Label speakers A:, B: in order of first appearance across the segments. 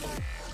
A: The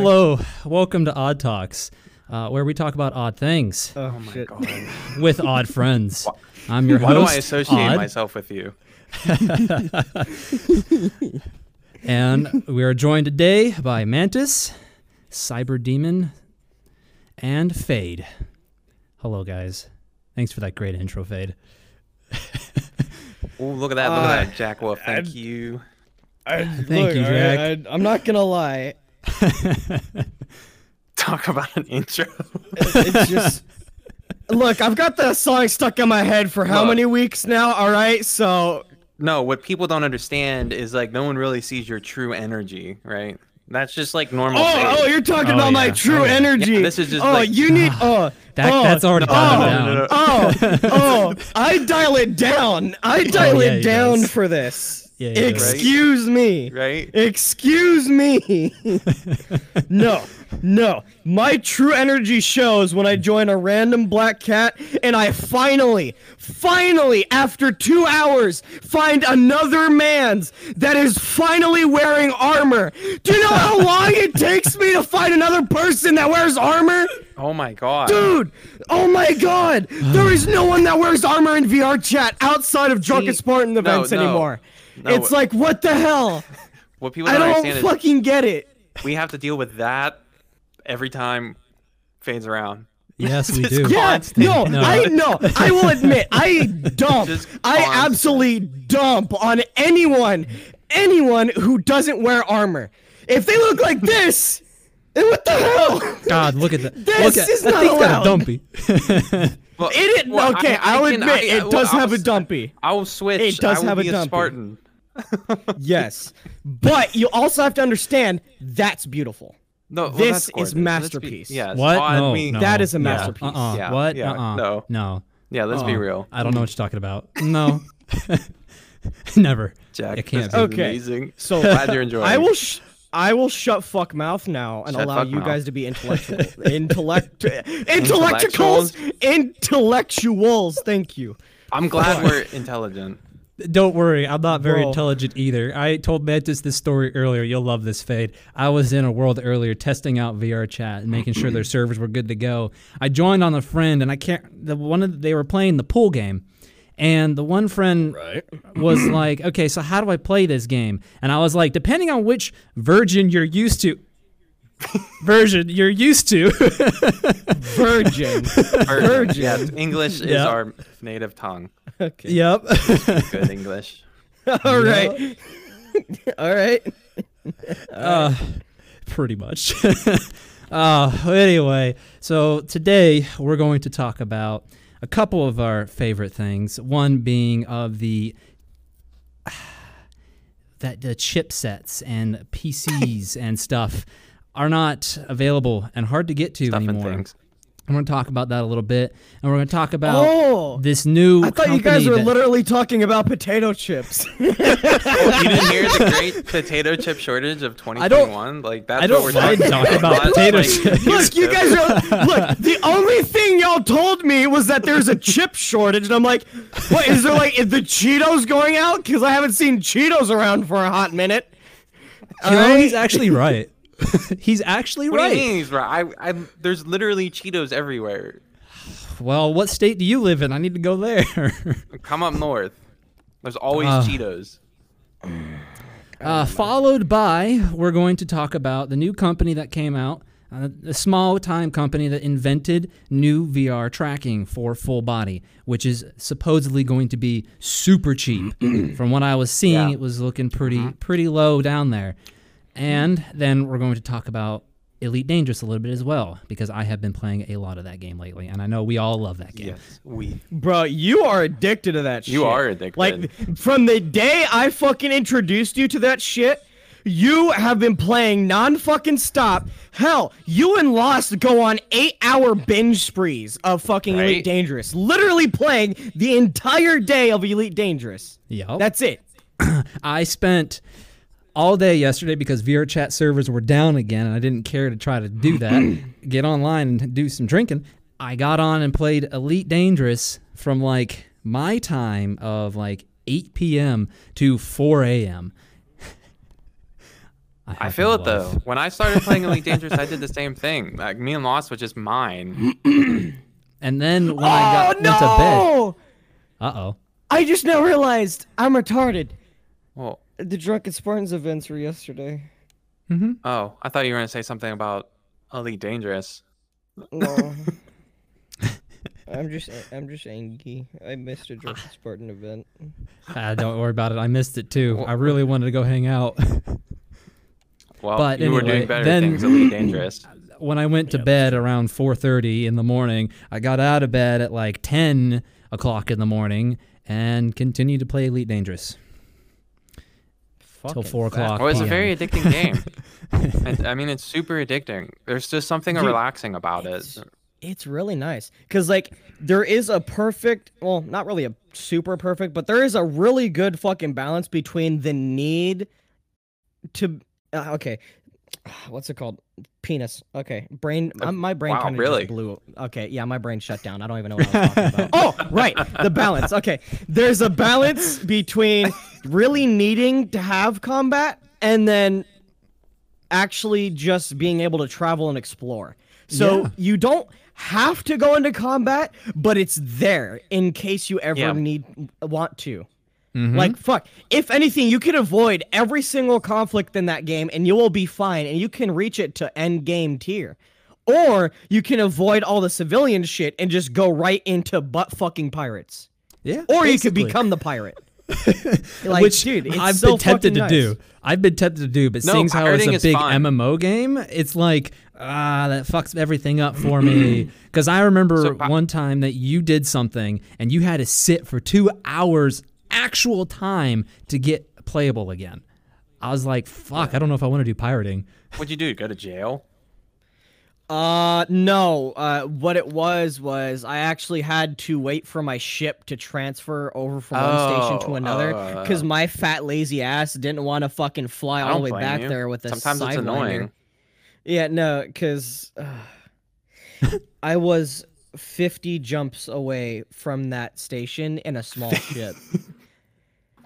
B: hello, welcome to Odd Talks, uh, where we talk about odd things
A: Oh,
C: my
A: shit.
C: god.
B: with odd friends. I'm your host.
C: Why do
B: host,
C: I associate
B: Odd,
C: myself with you?
B: and we are joined today by Mantis, Cyber Demon, and Fade. Hello, guys. Thanks for that great intro, Fade.
C: Oh, look at that! Look
A: Uh,
C: at that, Jack Wolf. Thank
A: I-
C: you.
A: I,
B: Thank you, Jack.
A: I, I'm not gonna lie.
C: Talk about an intro.
A: It's just. Look, I've got that song stuck in my head for how
C: Look.
A: many weeks now? All right, so
C: no, what people don't understand is like no one really sees your true energy, right? That's just like normal.
A: Oh,
C: phase.
A: oh, you're talking
B: Oh,
A: about my true
B: Oh,
A: energy.
C: Yeah, this is just
A: oh,
C: like-
A: you need. Oh,
B: That-
A: oh,
B: that's already
A: oh,
B: dialed
C: no, no, no, no.
A: Oh, oh, I dial it down. I oh, dial
B: Oh, yeah,
A: it
B: he
A: does.
B: does.
A: for this.
B: Yeah, he does.
A: Excuse me.
C: right?
A: Excuse me. no, no. My true energy shows when I join a random black cat and I finally, finally, after two hours, find another man's that is finally wearing armor. Do you know how long it takes me to find another person that wears armor?
C: Oh my god.
A: Dude, oh my god! There is no one that wears armor in VR chat outside of Drunken
C: See,
A: Spartan
C: no,
A: events
C: no,
A: anymore.
C: No.
A: It's like, what the hell?
C: What people
A: I
C: don't,
A: don't
C: understand
A: fucking get it.
C: we have to deal with that every time fades around.
B: Yes, we do.
A: Yeah, no,
B: No.
A: I know. I will admit, I dump. I absolutely dump on anyone, anyone who doesn't wear armor. If they look like this, then what the hell?
B: God, look at that.
A: This
B: look at,
A: is
B: that
A: not
B: thing's got a dumpy.
C: Well,
A: It,
C: well,
A: okay,
C: I- I
A: I, will
C: can-
A: admit
C: I-
A: it
C: well,
A: does
C: I'll
A: have a
C: s-
A: dumpy.
C: I will switch.
A: It does
C: I will
A: have a
C: be
A: dumpy.
C: Spartan.
A: Yes, but you also have to understand that's beautiful.
C: No, well,
A: This is
C: gorgeous. Be-
A: masterpiece.
C: Yes.
B: What?
C: on
B: No,
C: me.
B: no.
A: That is a
B: Yeah.
A: masterpiece.
B: Uh-uh.
C: Yeah,
B: What?
C: yeah,
B: uh-uh.
C: no.
B: No.
C: Yeah, let's be
B: Uh-uh.
C: real.
B: I don't know what you're talking about. No. Never.
C: Jack,
B: It can't
C: this
B: be.
C: is
A: Okay.
C: amazing.
A: So
C: Glad you're enjoying.
A: I will. Sh- I will shut fuck mouth now and
C: Shut
A: allow you
C: mouth.
A: guys to be intellectual. Intellect. Intellectuals. Intellectuals. Thank you.
C: I'm glad we're intelligent.
B: Don't worry, I'm not very
A: Bro.
B: intelligent either. I told Mantis this story earlier. You'll love this, Fade. I was in a world earlier testing out VR chat and making sure their servers were good to go. I joined on a friend, and I can't. The one of they were playing the pool game, and the one friend was like, "Okay, so how do I play this game?" And I was like, "Depending on which version you're used to." Version you're used to
A: Virgin.
C: Virgin. Yeah, English is our native tongue.
A: okay.
B: yep
C: Good English.
A: All right. All right.
B: uh, pretty much. uh, anyway, so today we're going to talk about a couple of our favorite things. One being of the that the chipsets and PCs and stuff are not available and hard to get to
C: Stuff
B: anymore.
C: things.
B: I'm going to talk about that a little bit, and we're going to talk about
A: Oh.
B: this new.
A: I thought you guys were
B: that-
A: literally talking about potato chips.
C: you didn't hear the great potato chip shortage of 2021? like that's
B: I don't
C: what we're talking
B: talking about potato
C: like,
B: chips.
A: Look, you guys are look. The only thing y'all told me was that there's a chip shortage, and I'm like, what is there like? Is the Cheetos going out? Because I haven't seen Cheetos around for a hot minute.
B: You know,
A: Alright?
B: he's actually right. he's actually
C: What
B: right.
C: do you mean he's right? I, I, there's literally Cheetos everywhere.
B: Well, what state do you live in? I need to go there.
C: Come up north. There's always
B: Uh,
C: Cheetos.
B: uh, followed by, we're going to talk about the new company that came out, uh, a small time company that invented new VR tracking for full body, which is supposedly going to be super cheap. From what I was seeing,
C: Yeah.
B: it was looking pretty pretty low down there. And then we're going to talk about Elite Dangerous a little bit as well, because I have been playing a lot of that game lately, and I know we all love that game.
C: Yes, we.
A: Bro, you are addicted to that shit.
C: You are addicted.
A: Like from the day I fucking introduced you to that shit, You have been playing non fucking stop. Hell, you and Lost go on eight hour binge sprees of fucking Elite Dangerous. Literally playing the entire day of Elite Dangerous.
B: Yep.
A: That's it.
B: I spent all day yesterday because VR chat servers were down again, and I didn't care to try to do that. get online and do some drinking. I got on and played Elite Dangerous from like my time of like 8 p.m. to 4 a.m.
C: I feel it though. When I started playing Elite Dangerous, I did the same thing. Like me and Lost was just mine.
B: And then when I
A: oh
B: got went to bed,
A: no!
B: uh oh.
A: I just now realized I'm retarded.
C: Well,
A: The Drunken Spartans events were yesterday.
C: oh, I thought you were gonna say something about Elite Dangerous.
A: No. I'm just I'm just angry. I missed a Drunken Spartan event.
B: Ah, don't worry about it. I missed it too. I really wanted to go hang out.
C: Well,
B: But
C: you were doing better
B: then-
C: things. Elite Dangerous.
B: when I went to bed around 4:30 in the morning, I got out of bed at like 10 o'clock in the morning and continued to play Elite Dangerous till four
A: fat.
B: o'clock.
C: Well, it's a very addicting game. I, I mean, it's super addicting. There's just something
A: Dude,
C: relaxing about it.
A: it's- It's really nice because like there is a perfect, well, not really a super perfect, but there is a really good fucking balance between the need to. Uh, okay, what's it called? Penis. Okay, brain.
C: Uh,
A: my brain
C: wow,
A: kind of
C: really?
A: blew. Okay, yeah, my brain shut down. I don't even know what I was talking about. oh, right, the balance. Okay, there's a balance between really needing to have combat and then actually just being able to travel and explore. So
B: Yeah.
A: you don't have to go into combat, but it's there in case you ever
C: Yeah.
A: need want to.
B: Mm-hmm.
A: Like fuck, if anything, you can avoid every single conflict in that game, and you will be fine, and you can reach it to end game tier. Or you can avoid all the civilian shit and just go right into butt fucking pirates.
B: Yeah.
A: Or you could become the pirate. like,
B: which
A: dude, it's
B: I've
A: so
B: been tempted to
A: fucking
B: do. I've been tempted to do, but
C: No,
B: seeing how it's a big
C: fun.
B: MMO game, it's like ah, that fucks everything up for me. Because I remember
C: So,
B: one time that you did something and you had to sit for two hours actual time to get playable again. I was like, fuck, I don't know if I want to do pirating.
C: What'd you do? Go to jail?
A: Uh, no. Uh, what it was was I actually had to wait for my ship to transfer over from one station to
C: Oh,
A: another
C: uh.
A: because my fat lazy ass didn't want to fucking fly
C: I
A: all the
C: don't
A: way
C: blame
A: back
C: you.
A: there with a
C: Sometimes it's
A: sideliner.
C: annoying.
A: Yeah, no, because uh, I was 50 jumps away from that station in a small ship.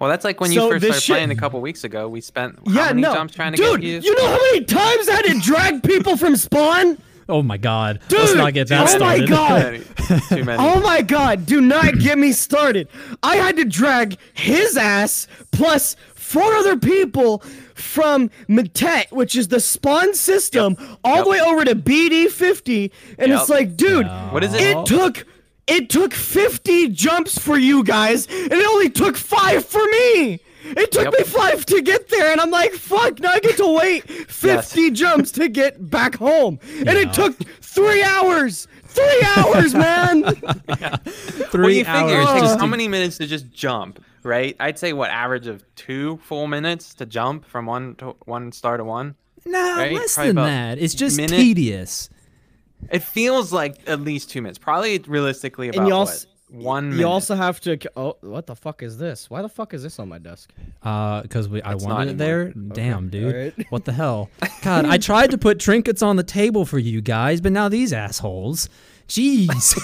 C: Well, that's like when
A: So
C: you first started
A: shit-
C: playing a couple weeks ago. We spent how
A: yeah,
C: many
A: no.
C: jumps trying to
A: Dude,
C: get you?
A: you know how many times I had to drag people from spawn?
B: Oh my god. Let's
A: Dude,
B: not get that
A: oh my. God.
C: Too many. Too many.
A: Oh my god, do not get me started. I had to drag his ass plus four other people from Matet, which is the spawn system, all
C: Yep.
A: the way over to BD50. And it's like, dude,
C: What is it?
A: it took it took 50 jumps for you guys, and it only took five for me. It took
C: Yep.
A: me five to get there, and I'm like, fuck, now I get to wait 50 jumps to get back home. And
B: Yeah.
A: it took three hours. Three hours, man.
B: Three
C: well, you figure
B: hours. just
C: how many minutes to just jump, right? I'd say what average of two full minutes to jump from one to one star to one.
B: Nah,
C: right?
B: less
C: Probably
B: than that. It's just
C: minute.
B: tedious.
C: It feels like at least two minutes. Probably realistically about
A: you
C: what,
A: also-
C: one minute.
A: You also have to. Oh, what the fuck is this? Why the fuck is this on my desk?
B: Uh, because we I
C: It's
B: wanted it there. Damn, dude.
A: alright.
B: What the hell? God, I tried to put trinkets on the table for you guys, but now these assholes. Jeez.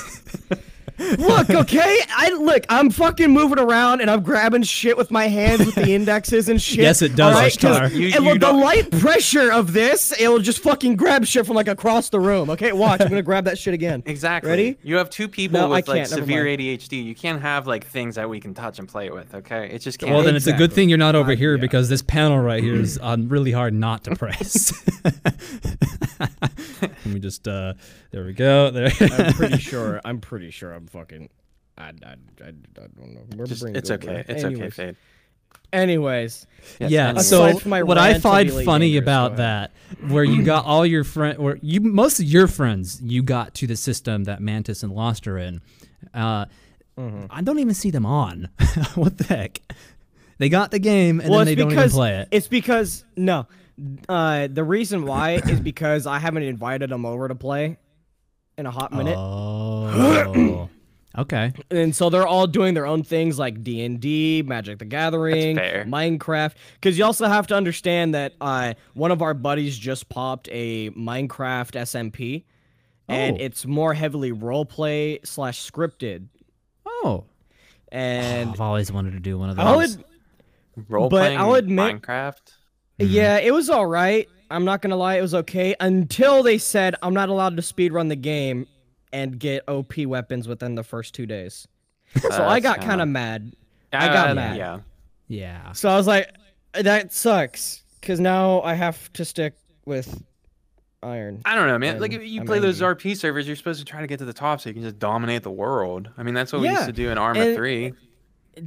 A: Look, okay. I look. I'm fucking moving around and I'm grabbing shit with my hands with the indexes and shit.
B: Yes, it does,
A: alright? 'Cause
B: Ashtar.
C: You-
A: it
C: you
A: will- the light pressure of this, it will just fucking grab shit from like across the room. Okay, watch. I'm gonna grab that shit again.
C: Exactly.
A: Ready?
C: You have two people
A: No,
C: with like severe
A: mind.
C: ADHD. You can't have like things that we can touch and play with. Okay, it just can't.
B: well, then it's a good thing you're not over
A: Uh,
B: here
A: yeah.
B: because this panel right here is um, really hard not to press. Let me just. Uh, there we go. There.
A: I'm pretty sure. I'm pretty sure. I'm fucking. I, I, I, I don't know. Where my
C: Just- it's okay.
A: bro?
C: It's okay,
A: Anyways.
C: Fade.
A: Anyways,
C: Yes,
B: yeah.
C: anyways.
B: So
A: my
B: what I find funny
A: Dangerous,
B: about that, where you got all your friend, where you most of your friends, you got to the system that Mantis and Lost are in. Uh,
A: Mm-hmm.
B: I don't even see them on. what the heck? They got the game and
A: well,
B: then
A: it's
B: they don't even
A: because
B: play it.
A: it's because no, uh, the reason why is because I haven't invited them over to play in a hot minute,
B: Oh. okay.
A: and so they're all doing their own things like D and D, Magic the Gathering. Minecraft. Because you also have to understand that uh, one of our buddies just popped a Minecraft SMP, and
B: Oh.
A: it's more heavily roleplay slash scripted.
B: Oh.
A: And
B: I've always wanted to do one of those.
A: I'll ad-
C: Role
A: But
C: playing
A: I'll admit-
C: Minecraft.
A: Yeah, it was all right. I'm not gonna lie, it was okay until they said I'm not allowed to speedrun the game and get OP weapons within the first two days. So I got
C: kinda-
A: kind of mad. I got
C: Uh,
A: mad.
C: Yeah.
B: yeah.
A: So I was like, that sucks, because now I have to stick with iron.
C: I don't know, man. Like if you
A: I'm
C: play those. RP servers, you're supposed to try to get to the top so you can just dominate the world. I mean, that's what we used to do in Arma
A: and-
C: 3.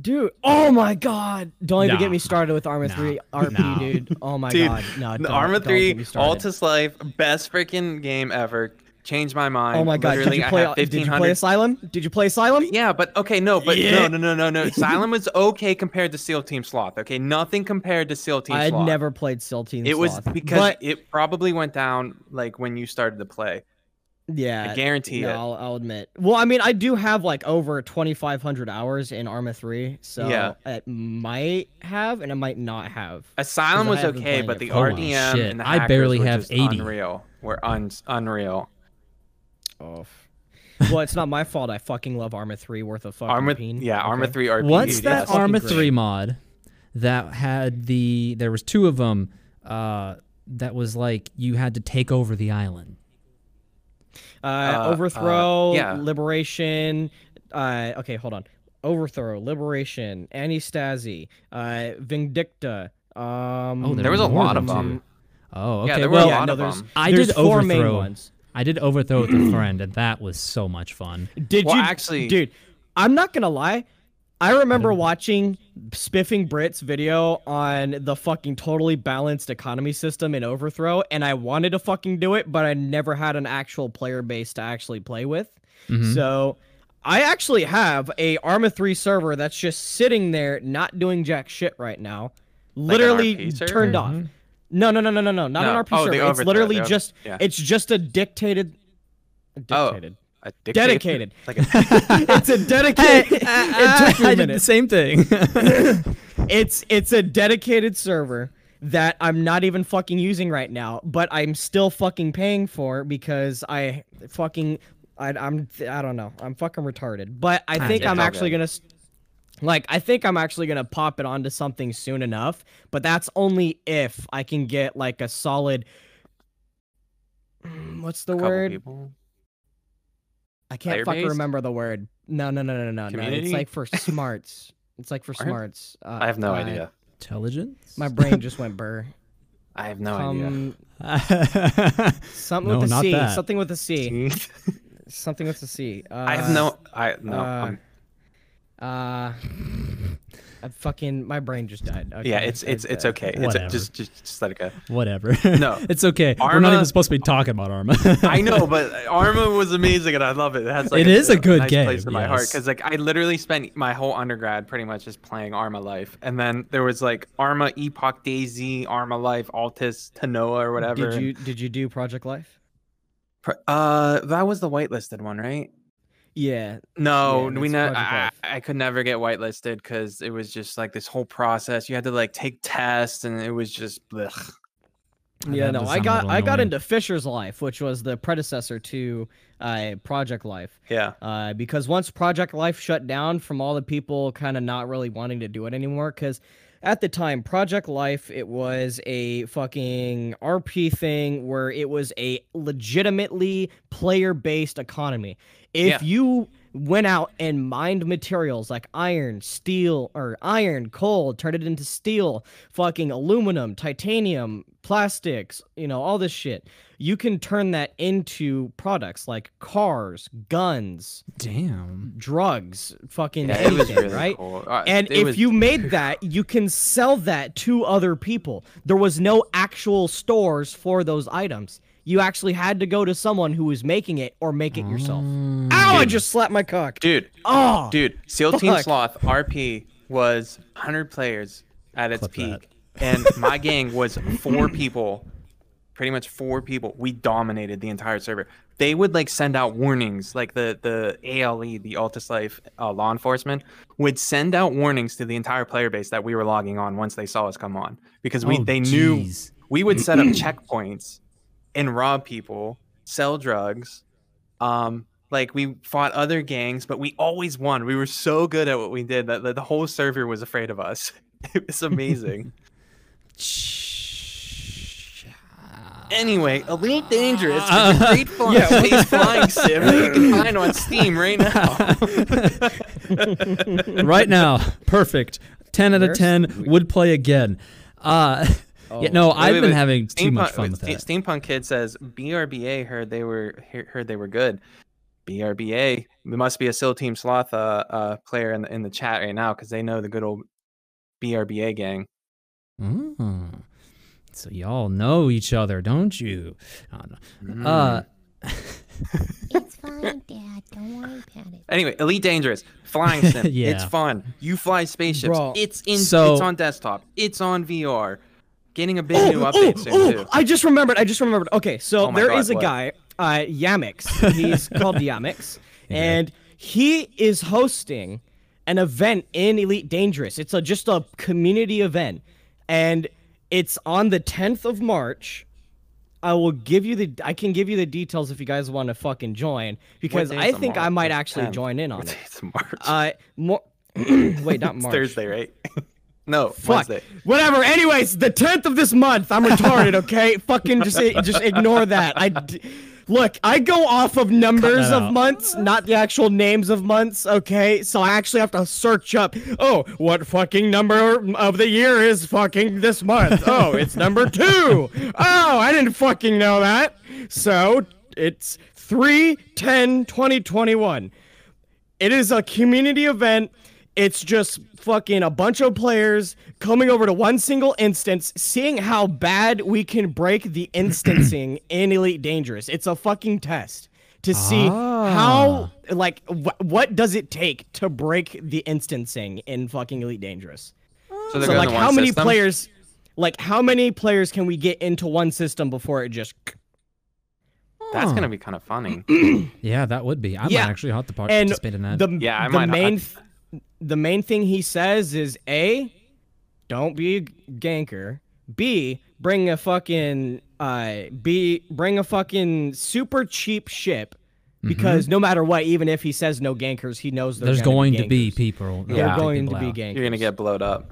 A: Dude, oh my god! Don't even
B: Nah.
A: get me started with Arma
B: Nah.
A: 3 RP,
B: Nah.
A: dude. Oh my
C: Dude,
A: god, no,
C: The
A: don't,
C: Arma
A: don't
C: 3
A: get me started.
C: Altis Life, best freaking game ever. Changed my mind.
A: Oh my god, did you play? Did you play Asylum? Did you play Asylum?
C: Yeah, but okay, no, but
A: Yeah.
C: no, no, no, no, no. Asylum was okay compared to SEAL Team Sloth. Okay, nothing compared to SEAL Team
A: I had
C: Sloth.
A: never played SEAL Team
C: It was because
A: but
C: it probably went down like when you started to play.
A: yeah,
C: I guarantee
A: no,
C: it.
A: I'll, I'll admit. Well, I mean, I do have like over 2,500 hours in Arma 3, so
C: Yeah.
A: it might have and it might not have.
C: Asylum was okay, but the RDM
B: shit,
C: and the
B: I barely have
C: just
B: 80.
C: unreal. Were un- unreal.
A: Oh. well, it's not my fault. I fucking love Arma 3 worth of fucking
C: Arma,
A: peen,
C: yeah, Arma
A: okay?
C: 3 RP.
B: What's
C: dude,
B: that
C: yes.
B: Arma 3 mod that had the there was two of them uh that was like you had to take over the island.
A: Uh,
C: Uh,
A: overthrow,
C: uh, yeah.
A: liberation. Uh, okay, hold on. Overthrow, liberation, Antistasi, uh, Vindicta. Um,
B: Oh,
C: There was a lot of
B: two.
C: them.
B: Oh, okay.
C: Yeah,
B: okay.
C: there were a
B: well,
C: lot
A: no,
C: of
A: there's,
C: them.
B: I
A: there's
B: did
A: four main
B: overthrow.
A: ones.
B: I did overthrow with a friend, and that was so much fun.
A: Did
C: Well,
A: you
C: actually-
A: dude? I'm not gonna lie. I remember watching Spiffing Brit's video on the fucking totally balanced economy system in Overthrow, and I wanted to fucking do it, but I never had an actual player base to actually play with.
B: Mhm.
A: So I actually have a Arma 3 server that's just sitting there not doing jack shit right now. Literally
C: RP server?
A: turned off. No, no, no, no, no, no, not
C: No.
A: an RP
C: Oh,
A: server. It's literally
C: Over-
A: just
C: yeah.
A: it's just a dictated
C: Oh.
A: dictated.
C: A
A: Dedicated.
C: Like a,
A: it's a dedicated. it took me
B: I
A: a
B: did the same thing.
A: It's it's a dedicated server that I'm not even fucking using right now, but I'm still fucking paying for because I fucking I, I'm I don't know I'm fucking retarded. But I think I'm actually
C: good.
A: gonna. S- Like I think I'm actually gonna pop it onto something soon enough, but that's only if I can get like a solid. Mm, What's the
C: couple
A: word?
C: people.
A: I can't fucking
C: Player-based?
A: remember the word. No, no, no, no, no, no. It's like for smarts. It's like for
C: Alright.
A: smarts. Uh,
C: I have no
A: uh,
C: idea.
B: Intelligence.
A: My brain just went burr.
C: I have no idea.
A: Um, something
B: No,
A: with a
B: not
A: C.
B: that.
A: Something with a C. Something with a C. Uh,
C: I have no. I no.
A: uh,
C: I'm-
A: Uh, I fucking my brain just died. Okay.
C: yeah, it's it's it's okay. It's
B: Whatever.
C: just just just let it go.
B: Whatever.
C: No.
B: it's okay. We're not even supposed to be talking about Arma.
C: I know, but Arma was amazing, and I love it. It has like
B: It is a good
C: nice
B: game,
C: place in my heart because like I literally spent my whole undergrad pretty much just playing Arma Life, and then there was like Arma Epoch DayZ, Arma Life, Altis, Tanoa, or whatever.
A: Did you did you do Project Life?
C: Uh, that was the whitelisted one, right?
A: Yeah.
C: No,
A: Yeah,
C: we
A: that's
C: ne- I, I could never get whitelisted because it was just like this whole process. You had to like take tests, and it was just blech.
A: Yeah, no, I got I got into Fisher's Life, which was the predecessor to uh, Project Life.
C: yeah.
A: uh, because once Project Life shut down from all the people kind of not really wanting to do it anymore, because at the time, Project Life, it was a fucking RP thing where it was a legitimately player based economy. If
C: Yeah.
A: you went out and mined materials like iron, steel, or iron, coal, turned it into steel, fucking aluminum, titanium, plastics, you know, all this shit. You can turn that into products like cars, guns,
B: Damn.
A: drugs, fucking
C: Yeah,
A: anything,
C: really
A: right?
C: cool. Uh,
A: And if
C: was-
A: you made that, you can sell that to other people. There was no actual stores for those items. You actually had to go to someone who was making it or make it yourself.
B: Mm.
A: Ow, I just slapped my cock.
C: dude,
A: Oh,
C: dude, SEAL Team. Sloth RP was 100 players at its
B: Clip that.
C: peak, and my gang was four people, pretty much four people. We dominated the entire server. They would like send out warnings, like the the ALE, the Altis Life uh, law enforcement, would send out warnings to the entire player base that we were logging on once they saw us come on, because we
B: Oh,
C: they knew we would set up checkpoints and rob people, sell drugs. Um, like we fought other gangs, but we always won. We were so good at what we did that the, the whole server was afraid of us. It was amazing. anyway, Elite Dangerous is a great fun space flying sim that you can find on Steam right now.
B: right now, perfect. Ten out of ten. Would play again. Uh, yeah, no,
C: Wait,
B: I've
C: wait,
B: been
C: wait.
B: having too
C: Steampunk,
B: much fun
C: wait,
B: with
C: Ste-
B: that.
C: Steampunk Kid says BRBA heard they were heard they were good. BRBA there must be a SEAL Team Sloth uh, uh player in the, in the chat right now because they know the good old BRBA gang.
B: Mm. So y'all know each other, don't you? I
C: Mm.
B: Uh,
D: It's fine, Dad. Don't worry about it.
C: Anyway, Elite Dangerous flying sim.
B: yeah.
C: It's fun. You fly spaceships.
A: Bro.
C: It's in.
B: So-
C: it's on desktop. It's on VR. Getting a big
A: Oh,
C: new
A: oh,
C: update soon
A: oh,
C: too.
A: I just remembered. I just remembered. Okay, so
C: Oh
A: there is
C: God,
A: a
C: what?
A: guy, uh, Yamix. He's called Yamix, and he is hosting an event in Elite Dangerous. It's a just a community event, and it's on the 10th of March. I will give you the. I can give you the details if you guys want to fucking join because I think I might actually
C: 10th.
A: join in on it.
C: is March?
A: Uh, more. wait, not
C: it's
A: March.
C: Thursday, right? no,
A: Fuck.
C: Wednesday.
A: Whatever. Anyways, the tenth of this month. I'm retarded. Okay. Fucking just just ignore that. I look. I go off of numbers of
B: out.
A: months, not the actual names of months. Okay. So I actually have to search up. Oh, what fucking number of the year is fucking this month? Oh, it's number two. Oh, I didn't fucking know that. So it's 3 10 2021 it is a community event. It's just fucking a bunch of players coming over to one single instance, seeing how bad we can break the instancing in Elite Dangerous. It's a fucking test to see ah. how like wh- what does it take to break the instancing in fucking Elite Dangerous.
C: So,
A: So like how many
C: system?
A: players like how many players can we get into one system before it just
C: That's gonna be kind of funny.
B: yeah, that would be. I
A: Yeah.
B: might actually have to
A: and
B: participate in that.
A: the
C: Yeah, I
A: the
C: might
A: main th- the main thing he says is a don't be a ganker b bring a fucking uh b bring a fucking super cheap ship because no matter what even if he says no gankers he knows
B: There's
A: gonna
B: to be
A: gankers.
B: people.
A: they're
C: Yeah.
A: going to be
B: out.
A: gankers
C: You're gonna get blowed up.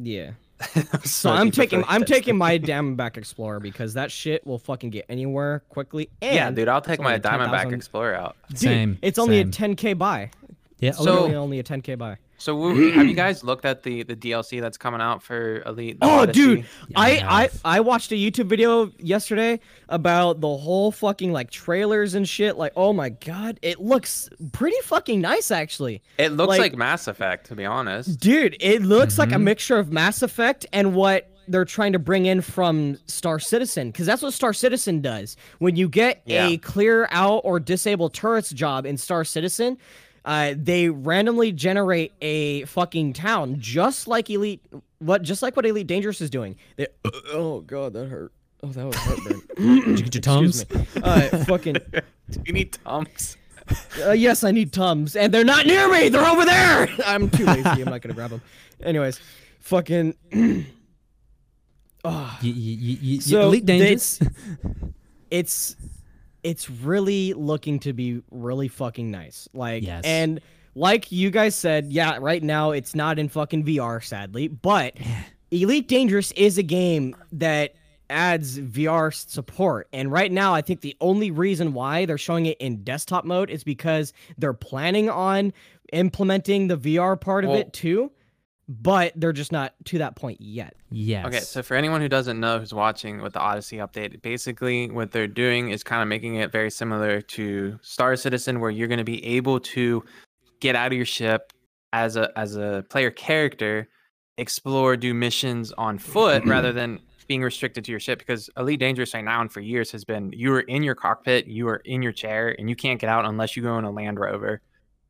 A: yeah so i'm taking i'm taking my diamondback explorer because that shit will fucking get anywhere quickly and
C: Yeah, dude, I'll take my
A: only a
C: Diamondback
A: 10,000
C: Explorer out.
A: Dude,
B: Same,
A: it's only
B: same.
A: a 10k buy
B: Yeah.
C: So-
A: literally only a 10k buy
C: So Woo, have you guys looked at the the DLC that's coming out for Elite?
A: Oh,
C: Odyssey?
A: dude, I,
B: I
A: I. I watched a YouTube video yesterday about the whole fucking like trailers and shit. Like, oh my god, it looks pretty fucking nice actually,
C: It looks
A: like-
C: like, Mass Effect, to be honest.
A: dude. It looks like a
B: Mm-hmm.
A: mixture of Mass Effect and what they're trying to bring in from Star Citizen, because that's what Star Citizen does. When you get
C: Yeah.
A: a clear out or disable turrets job in Star Citizen. Uh, they randomly generate a fucking town, just like Elite, what, just like what Elite Dangerous is doing. They, oh god, that hurt. Oh, that was heartburn.
B: Did you get your tums?
A: Excuse. Uh, fucking.
C: Do you need Tums?
A: Uh, yes, I need tums, and they're not near me. They're over there. I'm too lazy. I'm not gonna grab them. Anyways, fucking. oh,
B: Y- y- y- y-
A: So
B: Elite Dangerous.
A: it's it's really looking to be really fucking nice. Like
B: Yes.
A: and like you guys said, yeah, right now it's not in fucking VR sadly, but Elite Dangerous is a game that adds VR support. And right now I think the only reason why they're showing it in desktop mode is because they're planning on implementing the VR part of it too, but they're just not to that point yet.
B: yes.
C: Okay, so for anyone who doesn't know who's watching with the Odyssey update, basically what they're doing is kind of making it very similar to Star Citizen, where you're going to be able to get out of your ship as a as a player character, explore, do missions on foot rather than being restricted to your ship. Because Elite Dangerous right now and for years has been you are in your cockpit, you are in your chair, and you can't get out unless you go in a Land Rover.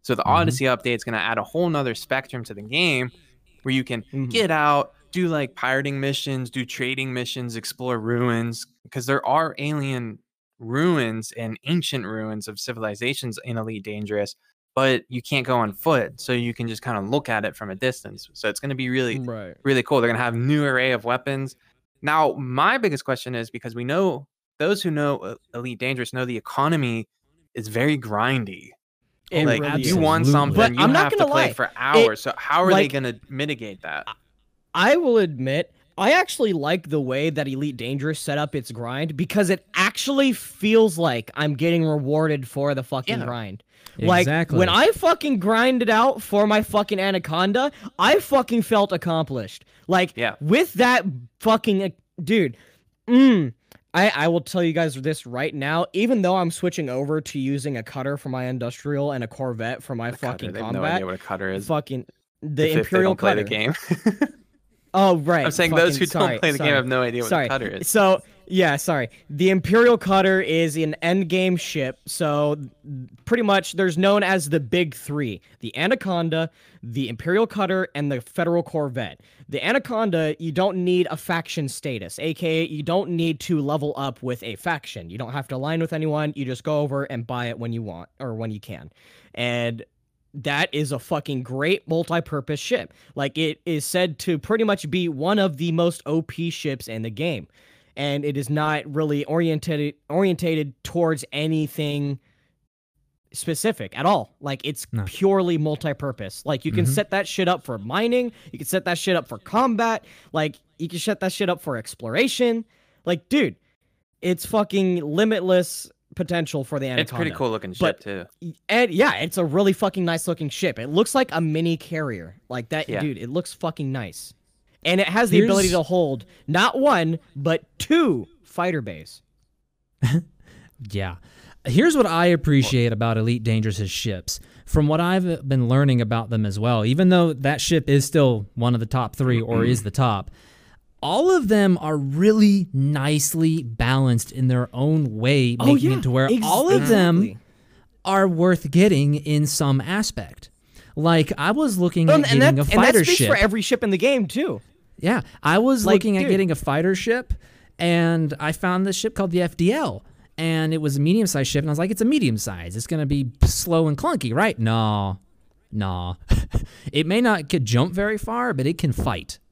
C: So the
B: Mhm.
C: Odyssey update is going to add a whole nother spectrum to the game where you can
A: Mhm.
C: get out, do like pirating missions, do trading missions, explore ruins, because there are alien ruins and ancient ruins of civilizations in Elite Dangerous, but you can't go on foot, so you can just kind of look at it from a distance. So it's going to be really
A: Right.
C: really cool. They're gonna have new array of weapons. Now, my biggest question is because we know those who know uh, Elite Dangerous know the economy is very grindy.
A: It
C: like
A: really
C: you want something,
A: But
C: you
A: I'm not
C: have to
A: gonna
C: play
A: lie,
C: for hours. so how are
A: like-
C: they gonna mitigate that?
A: I will admit, I actually like the way that Elite Dangerous set up its grind because it actually feels like I'm getting rewarded for the fucking
C: Yeah.
A: grind. Like
B: Exactly.
A: when I fucking grinded out for my fucking anaconda, I fucking felt accomplished. Like
C: Yeah.
A: with that fucking dude, mm, I I will tell you guys this right now. Even though I'm switching over to using a cutter for my industrial and a Corvette for my
C: A cutter,
A: fucking
C: they have no idea what a cutter is.
A: fucking the
C: if they
A: Imperial
C: don't play the game.
A: Oh right.
C: I'm saying those who
A: sorry,
C: don't play the
A: sorry.
C: game have no idea what
A: sorry.
C: a cutter is.
A: So yeah, sorry. The Imperial Cutter is an endgame ship. So pretty much, there's known as the big three: the Anaconda, the Imperial Cutter, and the Federal Corvette. The Anaconda, you don't need a faction status, aka you don't need to level up with a faction. You don't have to align with anyone. You just go over and buy it when you want or when you can, and that is a fucking great multi-purpose ship. Like it is said to pretty much be one of the most OP ships in the game. And it is not really oriented orientated towards anything specific at all. Like it's
B: No.
A: purely multi-purpose. Like you can
B: Mhm.
A: set that shit up for mining, you can set that shit up for combat, like you can set that shit up for exploration. Like dude, it's fucking limitless potential for the Anaconda.
C: it's pretty cool looking ship
A: but-
C: too.
A: And yeah, it's a really fucking nice looking ship. It looks like a mini carrier. Like that,
C: Yeah.
A: dude, it looks fucking nice. And it has the ability to hold not one, but two fighter bays.
B: Yeah. Here's what I appreciate about Elite Dangerous's ships. From what I've been learning about them as well, even though that ship is still one of the top three or mm-hmm. is the top, all of them are really nicely balanced in their own way, oh, making it to where
A: Oh, ex-
B: all of them are worth getting in some aspect. Like I was looking
A: Well,
B: at
A: and,
B: getting
A: that,
B: a
A: and that speaks
B: ship.
A: for every ship in the game too.
B: Yeah, I was
A: Like,
B: looking at
A: dude.
B: getting a fighter ship, and I found this ship called the FDL, and it was a medium sized ship, and I was like, it's a medium size. It's gonna be slow and clunky, right? No, no. it may not could jump very far, but it can fight.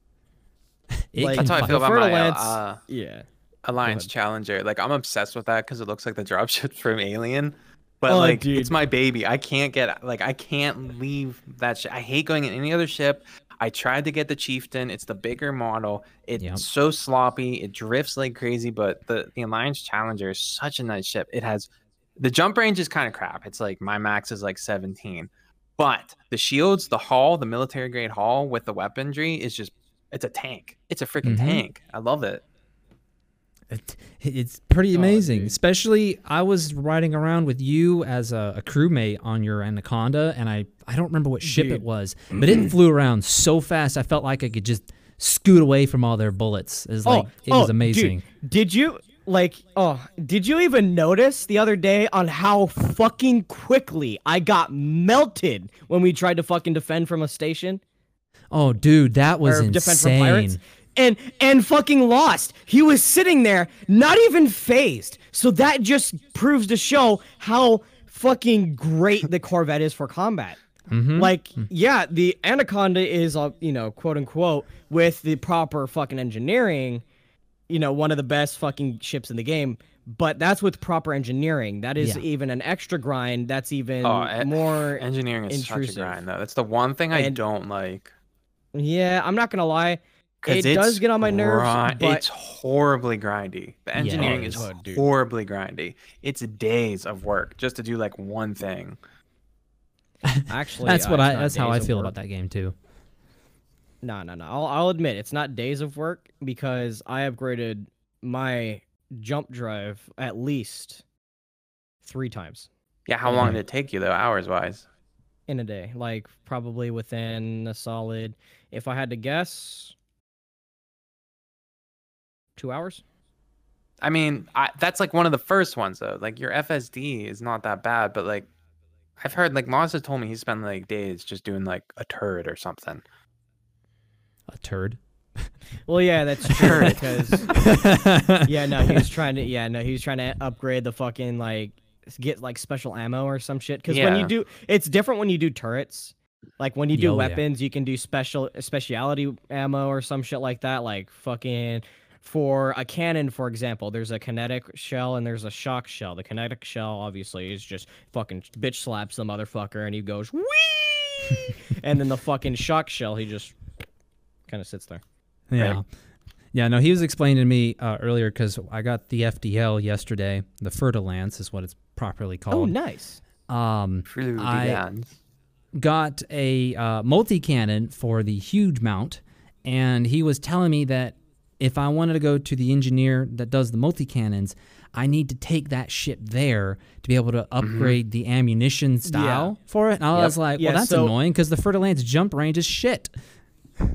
B: It
A: Like,
B: can
C: That's how I feel about my
A: Lance-
C: uh,
A: Yeah.
C: Alliance Challenger. Like I'm obsessed with that because it looks like the dropship from Alien. But
A: Oh,
C: like
A: dude.
C: it's my baby. I can't get like I can't leave that ship. I hate going in any other ship. I tried to get the Chieftain. It's the bigger model. It's
B: Yep.
C: so sloppy. It drifts like crazy. But the the Alliance Challenger is such a nice ship. It has the jump range is kind of crap. It's like my max is like 17. But the shields, the hull, the military grade hull with the weaponry is just it's a tank. It's a freaking
B: Mhm.
C: tank. I love it.
B: It- it's pretty
A: Oh,
B: amazing.
A: dude.
B: Especially, I was riding around with you as a, a crewmate on your Anaconda, and I I don't remember what ship it was, but it flew around so fast. I felt like I could just scoot away from all their bullets. It was oh, like it oh, was
A: dude,
B: amazing.
A: Did you like oh, did you even notice the other day on how fucking quickly I got melted when we tried to fucking defend from a station?
B: Oh, dude, that was
A: or
B: insane.
A: defend from pirates and and fucking lost. He was sitting there, not even phased. So that just proves to show how fucking great the Corvette is for combat.
B: Mhm.
A: Like, yeah, the Anaconda is, uh, you know, quote unquote, with the proper fucking engineering, you know, one of the best fucking ships in the game. But that's with proper engineering. That is
B: Yeah.
A: even an extra grind. That's even
C: Oh, e-
A: more.
C: Engineering is such a grind, though. That's the one thing I
A: And-
C: don't like.
A: Yeah, I'm not gonna lie.
C: 'Cause
A: It
C: it's
A: does get on my nerves,
C: gri-
A: but-
C: it's horribly grindy. The engineering
B: it
C: is
B: is.
A: Dude.
C: horribly grindy. It's days of work just to do like one thing.
A: Actually,
B: That's
A: uh,
B: what
A: it's
B: I. That's how I feel
A: work.
B: about that game too.
A: No, no, no. I'll, I'll admit it's not days of work because I upgraded my jump drive at least three times
C: Yeah, how long
B: Mhm.
C: did it take you though, hours wise?
A: in a day. Like probably within a solid, if I had to guess, two hours.
C: I mean, I, that's like one of the first ones though. Like your FSD is not that bad, but like I've heard like Moz has told me he spent like days just doing like a turret or something.
B: a turd.
A: Well, yeah, that's true because yeah, no, he was trying to yeah, no, he was trying to upgrade the fucking like get like special ammo or some shit. Because when you do, it's different when you do turrets. Like when you do
B: Oh, yeah.
A: weapons, you can do special speciality ammo or some shit like that. Like fucking for a cannon, for example, there's a kinetic shell and there's a shock shell. The kinetic shell obviously is just fucking bitch slaps the motherfucker and he goes wee, and then the fucking shock shell he just kind of sits there.
B: Yeah. Yeah, no, he was explaining to me uh, earlier because I got the FDL yesterday. The Fer-de-Lance is what it's properly called.
A: Oh, nice.
B: Um,
C: Fruity
B: I- got a uh, multi cannon for the huge mount, and he was telling me that if I wanted to go to the engineer that does the multi cannons, I need to take that ship there to be able to mm-hmm. upgrade the ammunition style for it. And I
C: Yep.
B: was like,
A: Yeah,
B: well, that's
A: so-
B: annoying because the Fer-de-Lance jump range is shit.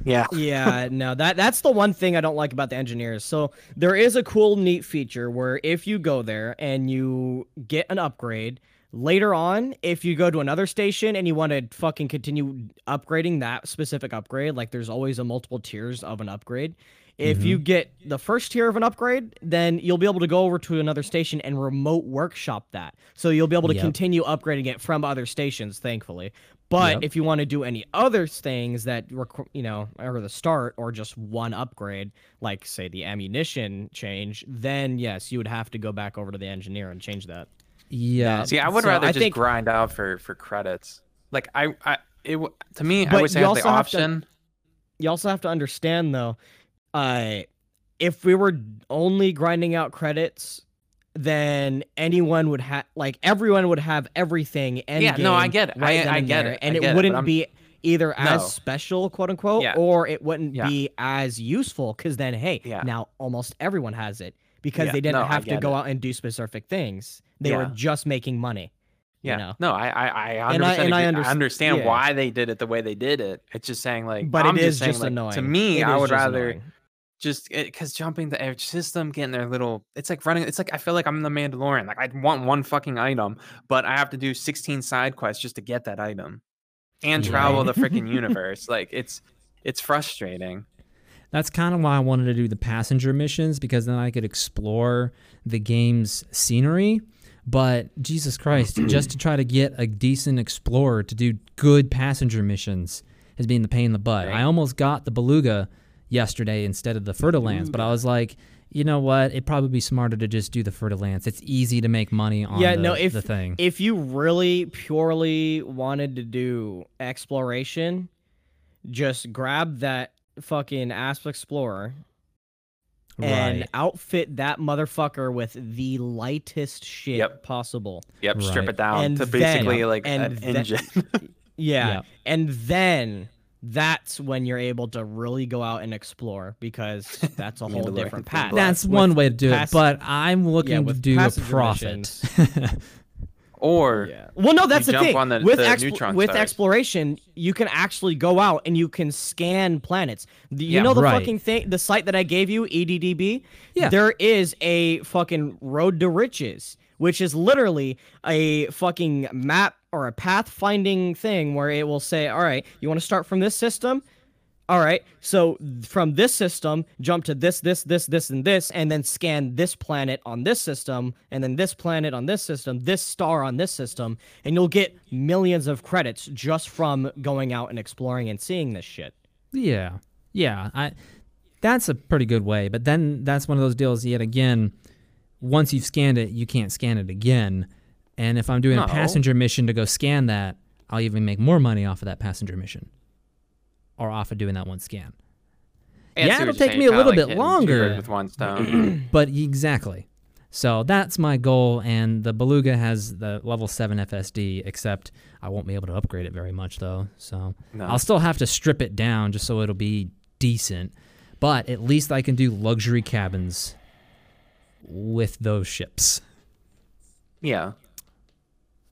C: Yeah.
A: yeah, no, that that's the one thing I don't like about the engineers. So there is a cool, neat feature where if you go there and you get an upgrade, later on, if you go to another station and you want to fucking continue upgrading that specific upgrade, like there's always a multiple tiers of an upgrade. If you mm-hmm. get the first tier of an upgrade, then you'll be able to go over to another station and remote workshop that. So you'll be able to
B: Yep.
A: continue upgrading it from other stations, thankfully. But
B: Yep.
A: if you want to do any other things that requ- you know are the start or just one upgrade, like say the ammunition change, then yes, you would have to go back over to the engineer and change that.
B: Yeah.
C: See, I would
A: So
C: rather
A: I
C: just
A: think-
C: grind out for for credits. Like I, I it to me, I
A: But
C: wish I
A: you
C: had the
A: also have to-
C: option.
A: You also have to understand though, uh, if we were only grinding out credits, then anyone would have like everyone would have everything.
C: Yeah, no, I get it.
A: Right
C: I- I
A: and
C: get
A: there,
C: it.
A: and
C: I
A: it
C: it,
A: wouldn't
C: I'm-
A: be either as
C: No.
A: special, quote unquote,
C: Yeah.
A: or it wouldn't
C: Yeah.
A: be as useful. Because then, hey,
C: Yeah.
A: now almost everyone has it because they didn't
C: no,
A: have to go
C: it.
A: out and do specific things. They were just making money. you
C: Yeah.
A: know?
C: No, I, I, I
A: And I-
C: 100%
A: and I underst-
C: understand
A: yeah.
C: why they did it the way they did it. It's just saying like,
A: But
C: I'm
A: it is
C: just saying
A: just
C: like,
A: annoying.
C: to me,
A: It
C: I would rather
A: annoying.
C: Just eh, because jumping the air system, getting their little. It's like running. It's like I feel like I'm the Mandalorian. Like I want one fucking item, but I have to do 16 side quests just to get that item, and
B: Yeah.
C: travel the freaking universe. Like it's it's frustrating.
B: That's kind of why I wanted to do the passenger missions because then I could explore the game's scenery. But Jesus Christ, just to try to get a decent explorer to do good passenger missions has been the pain in the butt. I almost got the Beluga yesterday instead of the Fer-de-Lance, but I was like, you know what? It'd probably be smarter to just do the Fer-de-Lance. It's easy to make money on
A: yeah,
B: the,
A: no, if
B: the thing.
A: if you really purely wanted to do exploration, just grab that fucking Asp Explorer and outfit that motherfucker with the lightest shit
C: Yep.
A: possible.
C: Yep, strip it down
A: And
C: to
A: then-
C: basically like
A: and
C: an
A: then-
C: engine.
A: Yeah.
B: Yeah.
A: And then that's when you're able to really go out and explore because that's a whole
C: Mandalorian
A: different path.
B: That's
A: With
B: one way to do
A: pass-
B: it, but I'm looking
A: yeah,
B: to do a profit.
C: or
A: Yeah. Well, no, that's the
C: jump
A: thing.
C: on the-
A: with
C: the
A: expl-
C: neutron
A: with
C: stars.
A: exploration, you can actually go out and you can scan planets. Do You
C: Yeah,
A: know the
B: right.
A: fucking thing, the site that I gave you, EDDB.
B: Yeah.
A: There is a fucking road to riches, which is literally a fucking map or a pathfinding thing where it will say, "All right, you want to start from this system." All right, so from this system, jump to this, this, this, this, and this, and then scan this planet on this system, and then this planet on this system, this star on this system, and you'll get millions of credits just from going out and exploring and seeing this shit.
B: Yeah, yeah. I that's a pretty good way. But then that's one of those deals. Yet again, once you've scanned it, you can't scan it again. And if I'm doing a passenger mission to go scan that, I'll even make more money off of that passenger mission, or off of doing that one scan.
C: See
B: Yeah,
C: what
B: it'll take me a little
C: like
B: bit longer.
C: with one stone.
B: But exactly. So that's my goal, and the Beluga has the level seven FSD. Except I won't be able to upgrade it very much though. So
C: No.
B: I'll still have to strip it down just so it'll be decent. But at least I can do luxury cabins with those ships.
C: yeah.